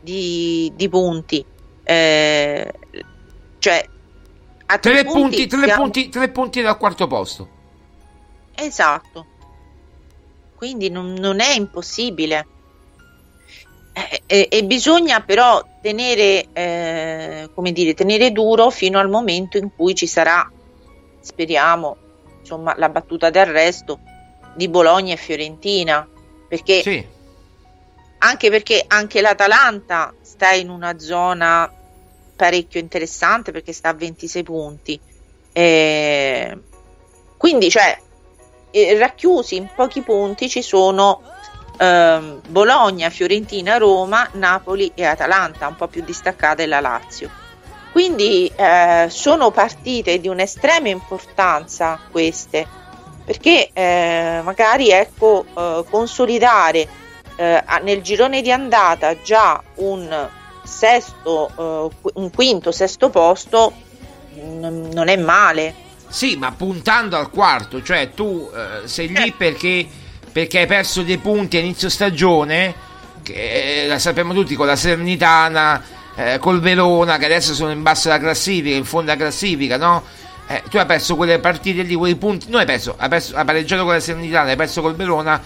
Speaker 4: di, di punti eh, cioè,
Speaker 3: a tre, tre punti, punti, tre, siamo... punti, tre punti dal quarto posto.
Speaker 4: Esatto. quindi non, non è impossibile. Eh, e, e, bisogna però tenere, eh, come dire, tenere duro fino al momento in cui ci sarà, speriamo, insomma, la battuta d'arresto di Bologna e Fiorentina, perché sì. anche perché anche l'Atalanta sta in una zona parecchio interessante perché sta a 26 punti. Eh, quindi, cioè, eh, racchiusi in pochi punti ci sono eh, Bologna, Fiorentina, Roma, Napoli e Atalanta, un po' più distaccate la Lazio. Quindi eh, sono partite di un'estrema importanza queste, perché eh, magari ecco, eh, consolidare eh, nel girone di andata già un sesto, eh, un quinto, sesto posto n- non è male.
Speaker 3: Sì, ma puntando al quarto, cioè tu sei lì perché, perché, hai perso dei punti a inizio stagione, che la sappiamo tutti con la Serenitana, eh, col Verona, che adesso sono in basso alla classifica, in fondo alla classifica, no? Eh, tu hai perso quelle partite lì, quei punti. Non hai perso, hai, perso, hai pareggiato con la Serenitana, hai perso col Verona,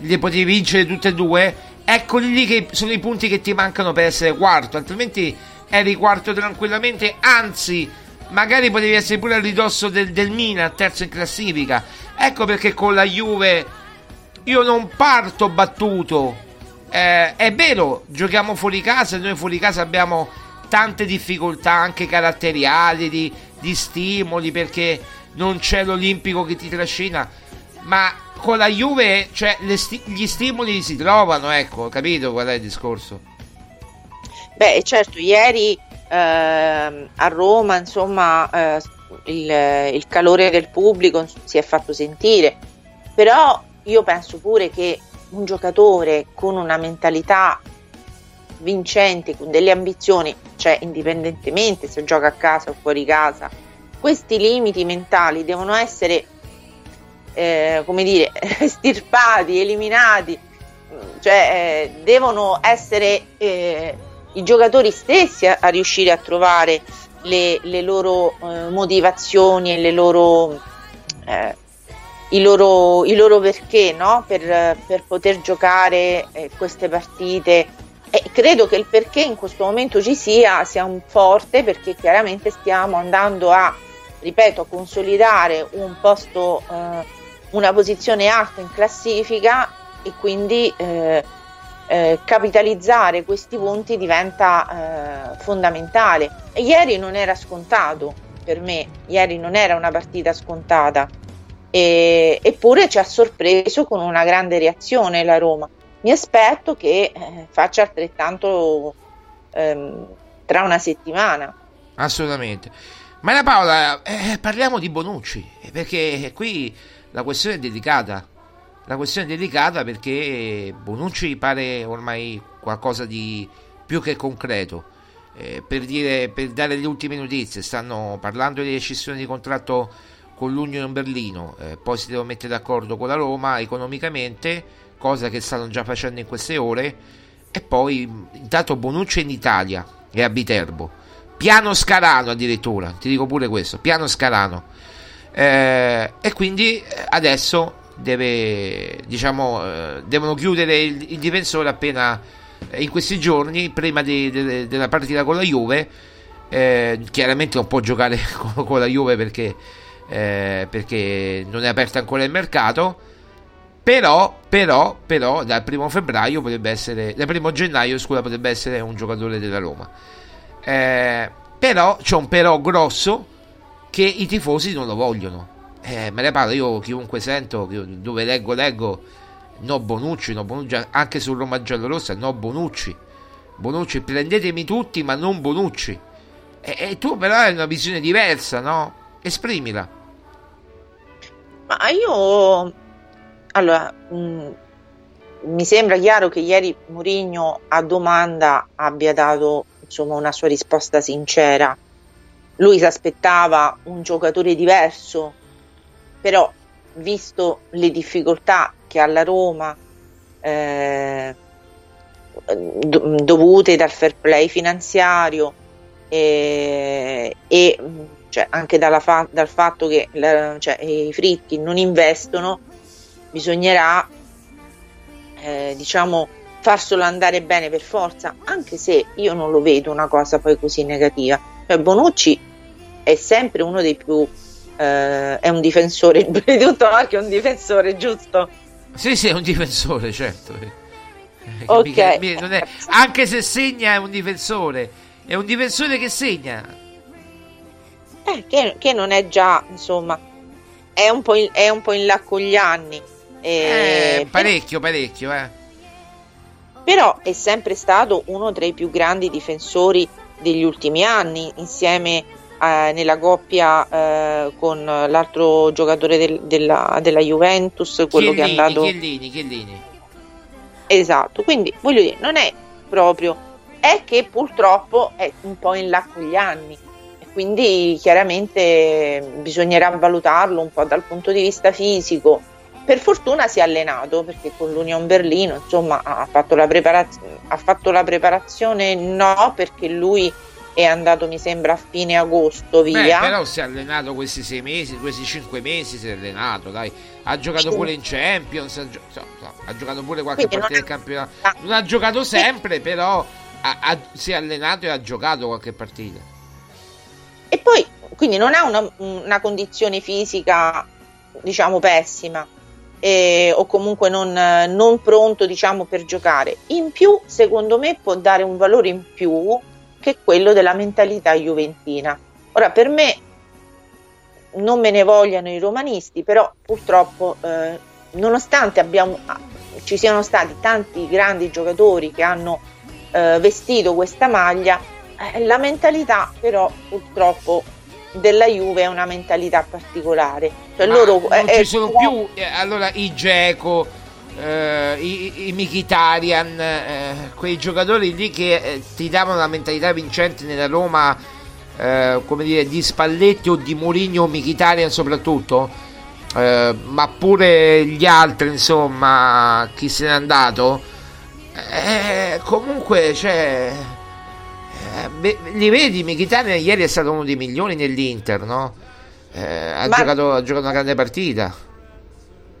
Speaker 3: li potevi vincere tutte e due eccoli lì che sono i punti che ti mancano per essere quarto, altrimenti eri quarto tranquillamente, anzi magari potevi essere pure a ridosso del, del Mina, terzo in classifica. Ecco perché con la Juve io non parto battuto. Eh, è vero, giochiamo fuori casa, noi fuori casa abbiamo tante difficoltà anche caratteriali, di, di stimoli, perché non c'è l'Olimpico che ti trascina, ma con la Juve cioè, sti- gli stimoli si trovano, ecco, capito qual è il discorso?
Speaker 4: Beh, certo, ieri eh, a Roma, insomma, eh, il, il, calore del pubblico si è fatto sentire, però io penso pure che un giocatore con una mentalità vincente, con delle ambizioni, cioè indipendentemente se gioca a casa o fuori casa, questi limiti mentali devono essere eh, come dire, [laughs] stirpati, eliminati, cioè eh, devono essere eh, i giocatori stessi a, a, riuscire a trovare le, le loro eh, motivazioni e le loro, eh, i, loro, i loro perché no? per, per poter giocare eh, queste partite. E credo che il perché in questo momento ci sia sia un forte perché chiaramente stiamo andando a, ripeto, consolidare un posto eh, una posizione alta in classifica e quindi eh, eh, capitalizzare questi punti diventa eh, fondamentale. E ieri non era scontato per me, ieri non era una partita scontata, e, eppure ci ha sorpreso con una grande reazione la Roma. Mi aspetto che eh, faccia altrettanto ehm, tra una settimana.
Speaker 3: Assolutamente. Maria Paola, eh, parliamo di Bonucci, perché qui la questione è delicata. La questione è delicata perché Bonucci pare ormai qualcosa di più che concreto. Eh, per, dire, per dare le ultime notizie, stanno parlando di rescissione di contratto con l'Union Berlino, eh, poi si devono mettere d'accordo con la Roma economicamente, cosa che stanno già facendo in queste ore, e poi intanto Bonucci è in Italia, è a Viterbo, piano scalano addirittura, ti dico pure questo, piano scalano eh, e quindi eh, adesso deve, diciamo, eh, devono chiudere il, il, difensore appena eh, in questi giorni, prima di, de, della partita con la Juve. Eh, chiaramente non può giocare [laughs] con, con la Juve perché, eh, perché non è aperto ancora il mercato. Però, però, però, dal primo febbraio potrebbe essere, dal primo gennaio, scusa, potrebbe essere un giocatore della Roma. Eh, però c'è un però grosso che i tifosi non lo vogliono. Eh, me ne parlo io, chiunque sento, dove leggo, leggo, no Bonucci, no Bonucci, anche sul Roma Giallorossa, no Bonucci. Bonucci, prendetemi tutti, ma non Bonucci. E, e tu però hai una visione diversa, no? Esprimila.
Speaker 4: Ma io... Allora, mh, mm, mi sembra chiaro che ieri Mourinho a domanda abbia dato insomma, una sua risposta sincera. Lui si aspettava un giocatore diverso, però visto le difficoltà che ha la Roma eh, dovute dal fair play finanziario eh, e cioè, anche fa- dal fatto che la, cioè, i fritti non investono, bisognerà eh, diciamo farselo andare bene per forza, anche se io non lo vedo una cosa poi così negativa. Cioè, Bonucci è sempre uno dei più eh, è un difensore, [laughs] di tutto anche un difensore, giusto?
Speaker 3: Sì, sì, è un difensore, certo.
Speaker 4: Ok.
Speaker 3: Mica- mica- è- anche se segna è un difensore, è un difensore che segna.
Speaker 4: Eh, che, che non è già, insomma, è un po' in, è un po' in là con gli anni.
Speaker 3: Eh, parecchio, parecchio, eh.
Speaker 4: però è sempre stato uno tra i più grandi difensori degli ultimi anni, insieme eh, nella coppia eh, con l'altro giocatore del- della, della Juventus, quello che è
Speaker 3: Chiellini,
Speaker 4: andato...
Speaker 3: Chiellini, Chiellini.
Speaker 4: Esatto, quindi voglio dire, non è proprio, è che purtroppo è un po' in là con gli anni quindi chiaramente bisognerà valutarlo un po' dal punto di vista fisico. Per fortuna si è allenato perché con l'Union Berlino insomma ha fatto la, preparaz- ha fatto la preparazione no perché lui è andato mi sembra a fine agosto
Speaker 3: Beh,
Speaker 4: via.
Speaker 3: però si è allenato questi sei mesi, questi cinque mesi si è allenato, dai. Ha giocato
Speaker 4: Sì.
Speaker 3: pure in Champions, ha, gio- so- so, ha giocato pure qualche
Speaker 4: Quindi
Speaker 3: partita del
Speaker 4: ha-
Speaker 3: campionato. Non ha giocato sempre, però ha- ha- si è allenato e ha giocato qualche partita.
Speaker 4: E poi quindi non ha una, una condizione fisica diciamo pessima eh, o comunque non, non pronto diciamo per giocare. In più secondo me può dare un valore in più che quello della mentalità juventina. Ora per me non me ne vogliano i romanisti, però purtroppo eh, nonostante abbiamo, ci siano stati tanti grandi giocatori che hanno eh, vestito questa maglia, la mentalità però purtroppo della Juve è una mentalità particolare. Cioè,
Speaker 3: Ma
Speaker 4: loro,
Speaker 3: non
Speaker 4: eh,
Speaker 3: ci
Speaker 4: eh,
Speaker 3: sono più eh, allora i Geco, eh, i, i Mkhitaryan, eh, quei giocatori lì che eh, ti davano la mentalità vincente nella Roma, eh, come dire, di Spalletti o di Mourinho o Mkhitaryan soprattutto, eh, ma pure gli altri, insomma, chi se n'è andato. Eh, comunque, cioè, eh, li vedi, Mkhitaryan ieri è stato uno dei milioni nell'Inter, no? Eh, ha,
Speaker 4: Ma-
Speaker 3: giocato, ha giocato una grande partita.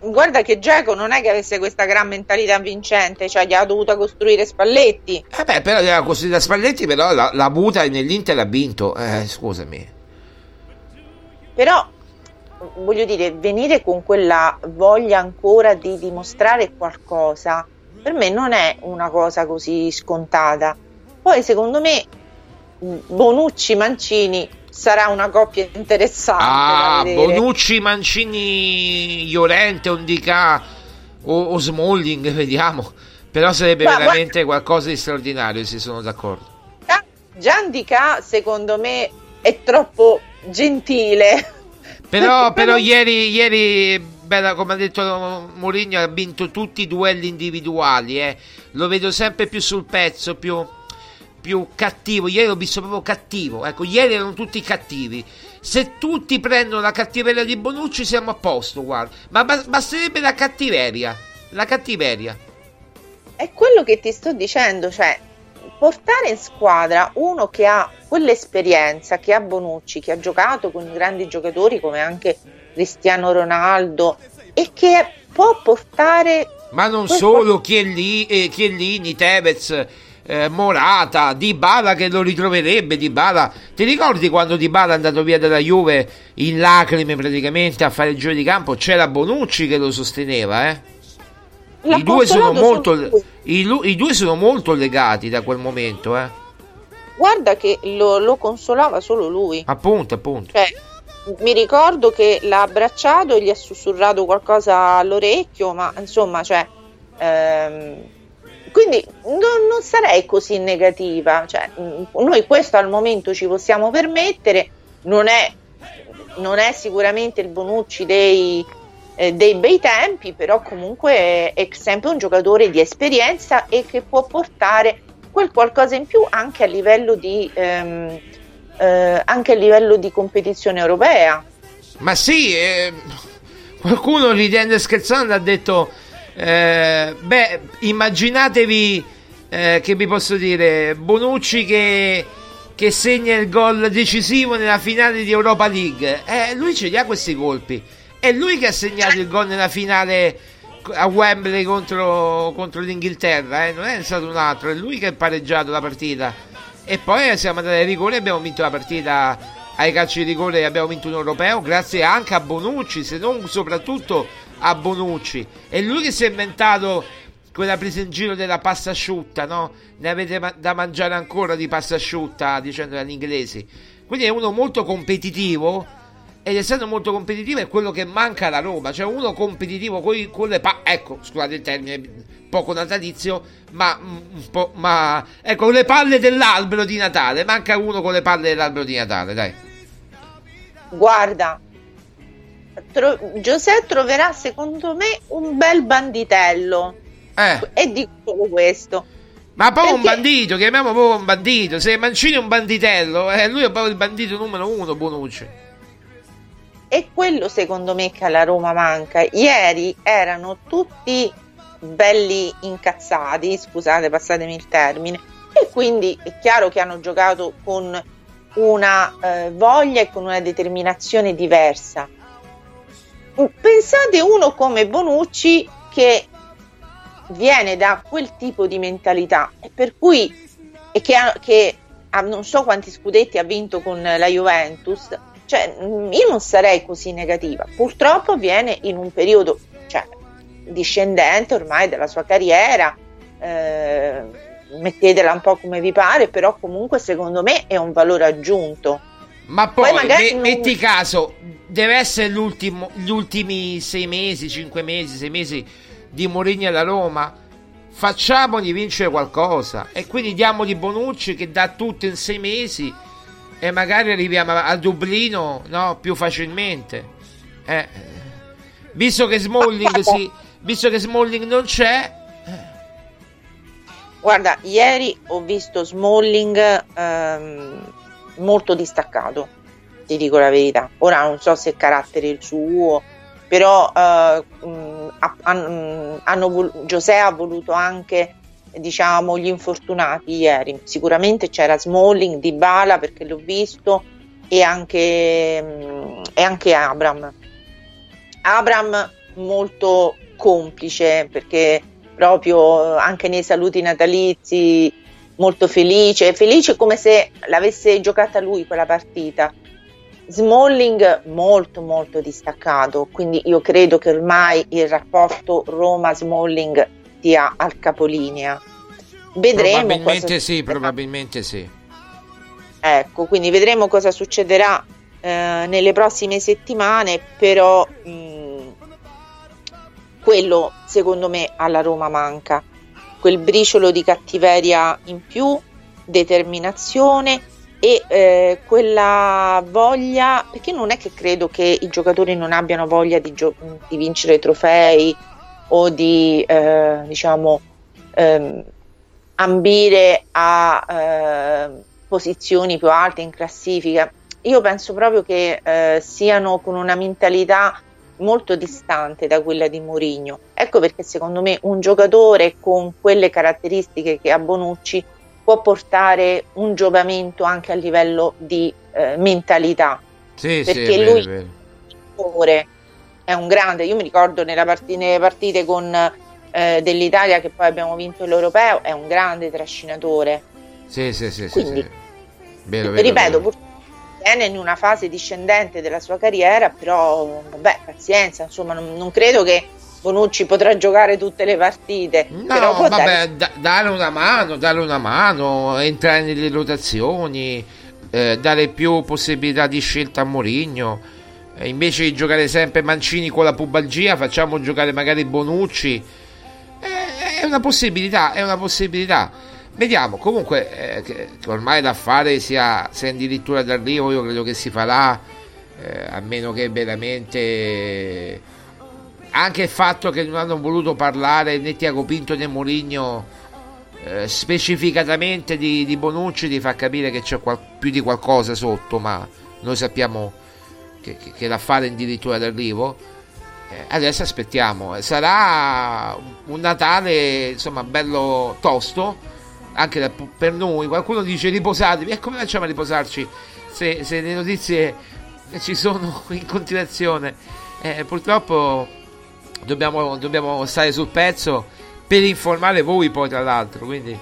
Speaker 4: guarda che Geco non è che avesse questa gran mentalità vincente, cioè gli ha dovuto costruire Spalletti.
Speaker 3: Eh beh, però era costruita Spalletti, però la, la avuta e nell'Inter ha vinto. Eh, scusami.
Speaker 4: Però voglio dire, venire con quella voglia ancora di dimostrare qualcosa, per me non è una cosa così scontata. Poi secondo me Bonucci Mancini sarà una coppia interessante.
Speaker 3: Ah. Bonucci, Mancini, Llorente, Ondica o, o Smalling, [laughs] vediamo. Però sarebbe
Speaker 4: Ma
Speaker 3: veramente qualcosa di straordinario, se sono d'accordo.
Speaker 4: Ah, Giandica secondo me è troppo gentile. [laughs]
Speaker 3: Però, però
Speaker 4: non-
Speaker 3: ieri, ieri bella, come ha detto Mourinho, ha vinto tutti i duelli individuali. eh. Lo vedo sempre più sul pezzo, più, più cattivo. Ieri l'ho visto proprio cattivo. Ecco, ieri erano tutti cattivi. Se tutti prendono la cattiveria di Bonucci, siamo a posto, guarda. Ma ba- basterebbe la cattiveria. La cattiveria.
Speaker 4: È quello che ti sto dicendo, cioè portare in squadra uno che ha quell'esperienza che ha Bonucci, che ha giocato con grandi giocatori come anche Cristiano Ronaldo e che può portare
Speaker 3: Ma non solo Chiellini, eh, Chiellini Tevez, eh, Morata, Dybala che lo ritroverebbe Dybala. Ti ricordi quando Dybala è andato via dalla Juve in lacrime praticamente a fare il giro di campo? C'era Bonucci che lo sosteneva, eh? I due, sono molto,
Speaker 4: lui.
Speaker 3: i, i due sono molto legati da quel momento, eh?
Speaker 4: Guarda che lo, lo consolava solo lui.
Speaker 3: Appunto, appunto.
Speaker 4: Cioè, mi ricordo che l'ha abbracciato e gli ha sussurrato qualcosa all'orecchio, ma insomma, cioè, ehm, quindi non, non sarei così negativa. Cioè, mh, noi questo al momento ci possiamo permettere, non è, non è sicuramente il Bonucci dei, eh, dei bei tempi, però comunque è, è sempre un giocatore di esperienza e che può portare quel qualcosa in più anche a livello di, ehm, eh, anche a livello di competizione europea.
Speaker 3: Ma sì, eh, qualcuno ridendo e scherzando ha detto, eh, beh, immaginatevi, eh, che vi posso dire, Bonucci che, che segna il gol decisivo nella finale di Europa League. Eh, lui ce li ha questi colpi. È lui che ha segnato il gol nella finale a Wembley contro, contro l'Inghilterra, eh? non è stato un altro, è lui che ha pareggiato la partita. E poi siamo andati ai rigori e abbiamo vinto la partita ai calci di rigore abbiamo vinto un europeo grazie anche a Bonucci, se non soprattutto a Bonucci. È lui che si è inventato quella presa in giro della pasta asciutta, no? Ne avete da mangiare ancora di pasta asciutta, dicendo agli inglesi. Quindi è uno molto competitivo ed essendo molto competitivo è quello che manca alla Roma, cioè uno competitivo con, con le palle, ecco, scusate il termine poco natalizio, ma un po', ma ecco, le palle dell'albero di Natale, manca uno con le palle dell'albero di Natale, dai.
Speaker 4: Guarda, tro- Giuseppe troverà secondo me un bel banditello.
Speaker 3: Eh.
Speaker 4: E dico solo questo.
Speaker 3: Ma proprio un
Speaker 4: Perché-
Speaker 3: bandito, chiamiamo proprio un bandito. Se Mancini è un banditello, eh, lui è proprio il bandito numero uno, Bonucci.
Speaker 4: È quello secondo me che alla Roma manca. Ieri erano tutti belli incazzati, scusate, passatemi il termine, e quindi è chiaro che hanno giocato con una eh, voglia e con una determinazione diversa. Pensate uno come Bonucci che viene da quel tipo di mentalità e per cui e che, ha, che ha non so quanti scudetti ha vinto con la Juventus cioè mh, io non sarei così negativa. Purtroppo viene in un periodo cioè, discendente ormai della sua carriera eh, mettetela un po' come vi pare però comunque secondo me è un valore aggiunto
Speaker 3: Ma poi,
Speaker 4: Poi
Speaker 3: me-
Speaker 4: non-
Speaker 3: metti caso, deve essere l'ultimo, gli ultimi sei mesi, cinque mesi, sei mesi di Mourinho alla Roma. Facciamogli vincere qualcosa e quindi diamogli Bonucci che dà tutto in sei mesi e magari arriviamo a, Dublino no, più facilmente. Eh, visto che Smalling, si, visto che Smalling non c'è,
Speaker 4: Guarda, ieri ho visto Smalling ehm, molto distaccato, ti dico la verità. Ora non so se è carattere il suo, però eh, ha- han- hanno vol- Giuseppe ha voluto anche diciamo gli infortunati ieri. Sicuramente c'era Smalling, Dybala perché l'ho visto e anche, mh, e anche Abram. Abram molto complice perché proprio anche nei saluti natalizi molto felice, felice come se l'avesse giocata lui quella partita. Smalling molto molto distaccato, quindi io credo che ormai il rapporto Roma-Smalling sia al capolinea. Vedremo
Speaker 3: probabilmente sì, probabilmente sì.
Speaker 4: Ecco, quindi vedremo cosa succederà eh, nelle prossime settimane, però mh, quello secondo me alla Roma manca, quel briciolo di cattiveria in più, determinazione e eh, quella voglia, perché non è che credo che i giocatori non abbiano voglia di, gio- di vincere trofei o di eh, diciamo ehm, ambire a eh, posizioni più alte in classifica. Io penso proprio che eh, siano con una mentalità molto distante da quella di Mourinho. Ecco perché secondo me un giocatore con quelle caratteristiche che ha Bonucci può portare un giovamento anche a livello di eh, mentalità.
Speaker 3: Sì,
Speaker 4: Perché
Speaker 3: sì,
Speaker 4: lui-
Speaker 3: è vero.
Speaker 4: Giocatore È un grande, io mi ricordo nella parti- nelle partite con, eh, dell'Italia che poi abbiamo vinto l'Europeo, è un grande trascinatore.
Speaker 3: Sì, sì, sì, sì,
Speaker 4: Quindi,
Speaker 3: sì. Vero, vero,
Speaker 4: Ripeto,
Speaker 3: vero.
Speaker 4: purtroppo viene in una fase discendente della sua carriera, però vabbè, pazienza, insomma, non, non credo che Bonucci potrà giocare tutte le partite.
Speaker 3: No, vabbè,
Speaker 4: dare-
Speaker 3: da- dare una mano, dare una mano, entrare nelle rotazioni, eh, dare più possibilità di scelta a Mourinho. Eh, invece di giocare sempre Mancini con la pubalgia, facciamo giocare magari Bonucci. Eh, è una possibilità, è una possibilità. Vediamo, comunque, eh, che, ormai l'affare sia, sia addirittura d'arrivo, io credo che si farà, eh, a meno che veramente anche il fatto che non hanno voluto parlare né Tiago Pinto né Mourinho eh, specificatamente di, di Bonucci ti fa capire che c'è qual- più di qualcosa sotto ma noi sappiamo che, che- che l'affare è addirittura d'arrivo. Eh, adesso aspettiamo. Sarà un Natale insomma bello tosto anche da- per noi qualcuno dice riposatevi e come facciamo a riposarci se, se le notizie ci sono [laughs] in continuazione Eh, purtroppo dobbiamo, dobbiamo stare sul pezzo per informare voi poi tra l'altro, quindi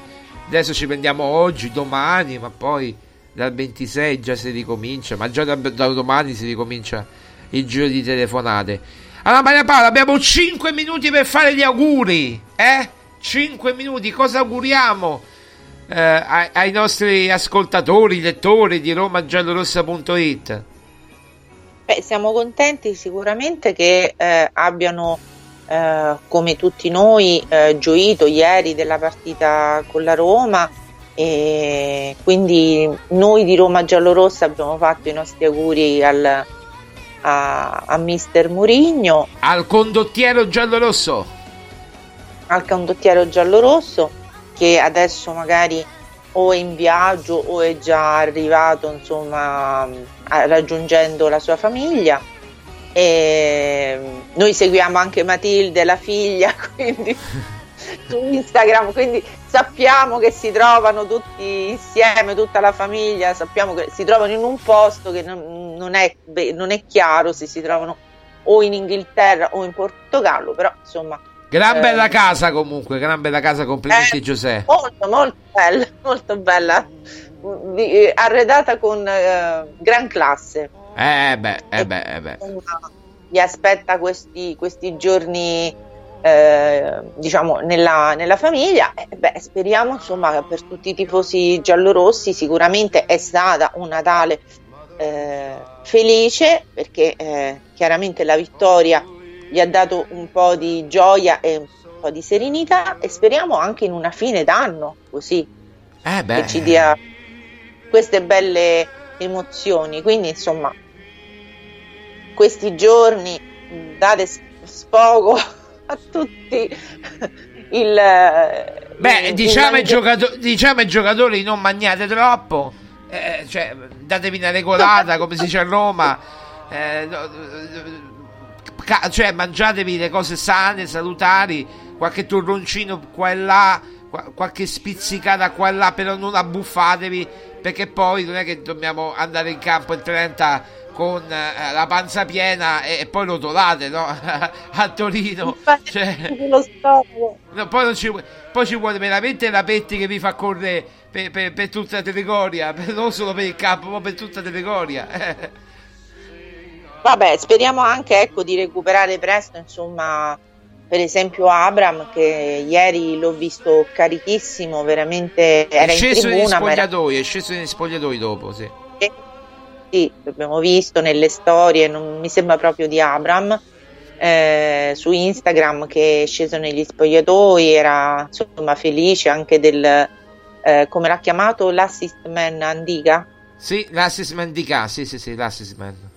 Speaker 3: adesso ci prendiamo oggi, domani, ma poi dal 26 già si ricomincia, ma già da, da domani si ricomincia il giro di telefonate. Allora Maria Paola, abbiamo 5 minuti per fare gli auguri, eh? 5 minuti, cosa auguriamo eh, ai, ai, nostri ascoltatori, lettori di romagiallorossa.it?
Speaker 4: Beh, siamo contenti sicuramente che eh, abbiano, eh, come tutti noi, eh, gioito ieri della partita con la Roma e quindi noi di Roma Giallorossa abbiamo fatto i nostri auguri al, a, a mister Murigno.
Speaker 3: Al condottiero giallorosso.
Speaker 4: Al condottiero giallorosso che adesso magari o è in viaggio o è già arrivato insomma raggiungendo la sua famiglia. E noi seguiamo anche Matilde la figlia [laughs] quindi su Instagram quindi sappiamo che si trovano tutti insieme tutta la famiglia sappiamo che si trovano in un posto che non, è, non è chiaro se si trovano o in Inghilterra o in Portogallo, però insomma...
Speaker 3: Gran bella eh, casa comunque, gran bella casa, complimenti eh, Giuseppe.
Speaker 4: Molto, molto bella, [laughs] molto bella, eh, arredata con eh, gran classe.
Speaker 3: Eh beh, eh beh, eh beh.
Speaker 4: Vi aspetta questi, questi giorni, eh, diciamo, nella, nella famiglia. Eh, beh, speriamo, insomma, per tutti i tifosi giallorossi sicuramente è stata un Natale felice perché chiaramente la vittoria gli ha dato un po' di gioia e un po' di serenità e speriamo anche in una fine d'anno così.
Speaker 3: Eh
Speaker 4: che ci dia queste belle emozioni. Quindi insomma questi giorni date sfogo a tutti [laughs] il
Speaker 3: beh il, diciamo, il... Giocato- diciamo ai giocatori non mangiate troppo. Eh, cioè, datevi una regolata, come si dice a Roma. Eh, ca- cioè, mangiatevi le cose sane, salutari, qualche torroncino qua e là, qua- qualche spizzicata qua e là, però non abbuffatevi, perché poi non è che dobbiamo andare in campo il 30 con eh, la panza piena e, e, poi rotolate no? [laughs] a Torino cioè, [laughs] no, poi, ci, poi, ci, vuole veramente la Petti che vi fa correre per, per, per tutta la Telegoria, [laughs] non solo per il campo, ma per tutta la Telegoria.
Speaker 4: Vabbè, speriamo anche ecco, di recuperare presto, insomma, per esempio Abram che ieri l'ho visto carichissimo, veramente era è sceso in tribuna,
Speaker 3: negli spogliatoi, era... è sceso negli spogliatoi dopo, sì.
Speaker 4: Sì, l'abbiamo visto nelle storie, non mi sembra proprio di Abram. Eh, su Instagram che è sceso negli spogliatoi era insomma felice anche del, eh, come l'ha chiamato l'assist man Andiga?
Speaker 3: Sì, l'assist man Dica, sì, sì, sì, l'assist man.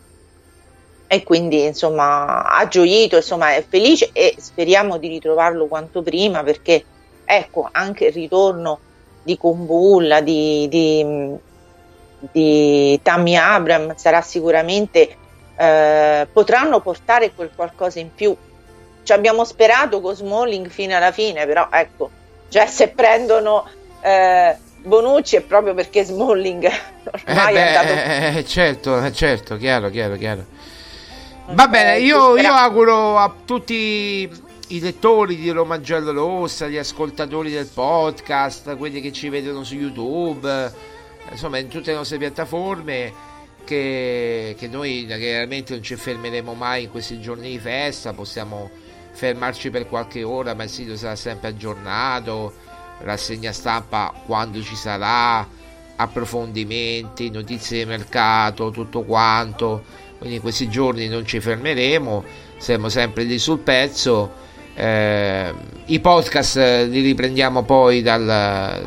Speaker 4: E quindi insomma ha gioito, insomma è felice e speriamo di ritrovarlo quanto prima perché ecco anche il ritorno di Kumbulla, di, di, di Tammy Abram sarà sicuramente eh, potranno portare quel qualcosa in più. Ci abbiamo sperato con Smalling fino alla fine, però ecco, cioè se prendono eh, Bonucci è proprio perché Smalling [laughs] ormai
Speaker 3: eh beh,
Speaker 4: è andato
Speaker 3: eh, certo, eh, certo, chiaro, chiaro, chiaro. Va bene, io, io auguro a tutti i lettori di Roma Giallo Rossa, gli ascoltatori del podcast, quelli che ci vedono su YouTube, insomma in tutte le nostre piattaforme, che, che noi chiaramente non ci fermeremo mai in questi giorni di festa, possiamo fermarci per qualche ora, ma il sito sarà sempre aggiornato rassegna stampa quando ci sarà, approfondimenti, notizie di mercato, tutto quanto. Quindi in questi giorni non ci fermeremo, siamo sempre lì sul pezzo. Eh, I podcast li riprendiamo poi dal,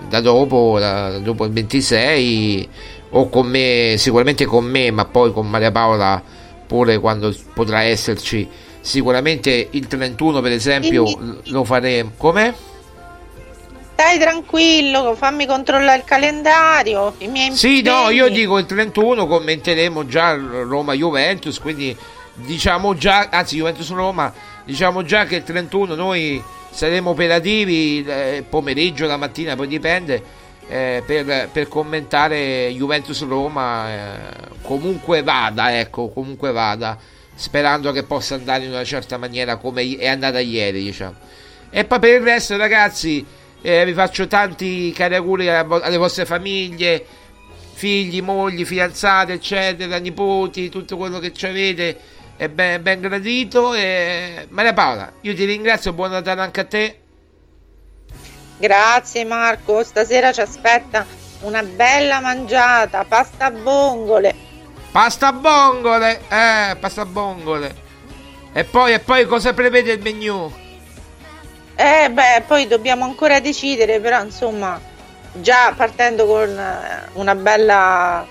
Speaker 3: da dopo, da, dopo il 26 o con me, sicuramente con me, ma poi con Maria Paola pure quando potrà esserci. Sicuramente il 31 per esempio lo faremo. Come?
Speaker 4: Stai tranquillo, fammi controllare il calendario. I miei
Speaker 3: sì, impegni. no, io dico il 31 commenteremo già Roma-Juventus, quindi diciamo già, anzi Juventus-Roma, diciamo già che il 31 noi saremo operativi eh, pomeriggio, la mattina, poi dipende. Eh, per, per, commentare Juventus Roma eh, comunque vada ecco comunque vada sperando che possa andare in una certa maniera come è andata ieri, diciamo. E poi per il resto, ragazzi, eh, vi faccio tanti cari auguri alle vostre famiglie, figli, mogli, fidanzate, eccetera, nipoti, tutto quello che ci avete è ben, ben gradito. E... Maria Paola, io ti ringrazio, buon Natale anche a te.
Speaker 4: Grazie Marco, stasera ci aspetta una bella mangiata, pasta a bongole.
Speaker 3: Pasta a bongole, eh, pasta a bongole. E poi, e poi cosa prevede il menù?
Speaker 4: Eh beh, poi dobbiamo ancora decidere, però insomma, già partendo con eh, una bella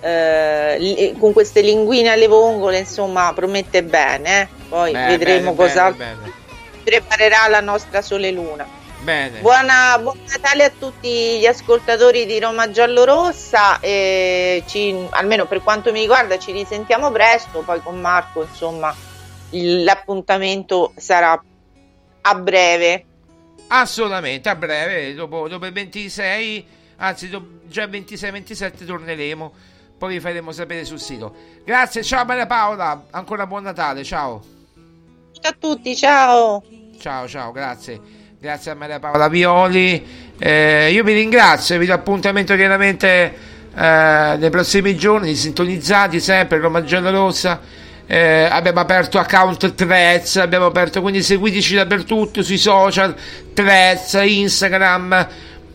Speaker 4: eh, con queste linguine alle vongole, insomma, promette bene. Eh? Poi beh, vedremo bene, cosa bene, preparerà la nostra Sole Luna.
Speaker 3: Bene.
Speaker 4: Buona, buon Natale a tutti gli ascoltatori di Roma Giallorossa e ci, almeno per quanto mi riguarda ci risentiamo presto, poi con Marco insomma l'appuntamento sarà a breve.
Speaker 3: Assolutamente, a breve, dopo, dopo il 26, anzi dopo, già il 26-27 torneremo, poi vi faremo sapere sul sito. Grazie, ciao Maria Paola, ancora buon Natale, ciao.
Speaker 4: Ciao a tutti, ciao.
Speaker 3: Ciao, ciao, grazie. Grazie a Maria Paola Violi. Eh, io vi ringrazio, vi do appuntamento chiaramente eh, nei prossimi giorni, sintonizzati sempre Roma Gialla Rossa eh, abbiamo aperto account Threads, abbiamo aperto, quindi seguiteci dappertutto sui social, Threads, Instagram,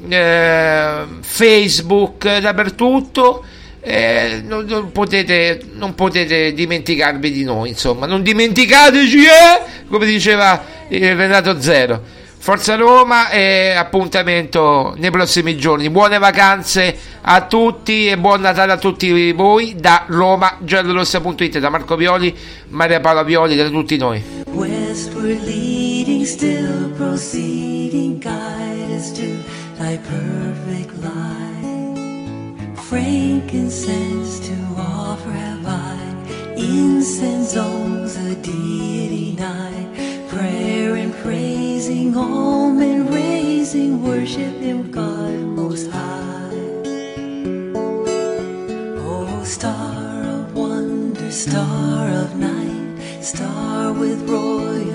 Speaker 3: eh, Facebook, dappertutto. Eh, non, non, potete, non, potete, dimenticarvi di noi, insomma, non dimenticateci, eh, come diceva Renato Zero. Forza Roma e appuntamento nei prossimi giorni. Buone vacanze a tutti e buon Natale a tutti voi da Roma giallorossa.it da Marco Violi, Maria Paola Violi, da tutti noi. Frankincense to offer have I, incense owns a deity night. Prayer and praising, all and raising, worship Him, God Most High. Oh, star of wonder, star of night, star with royal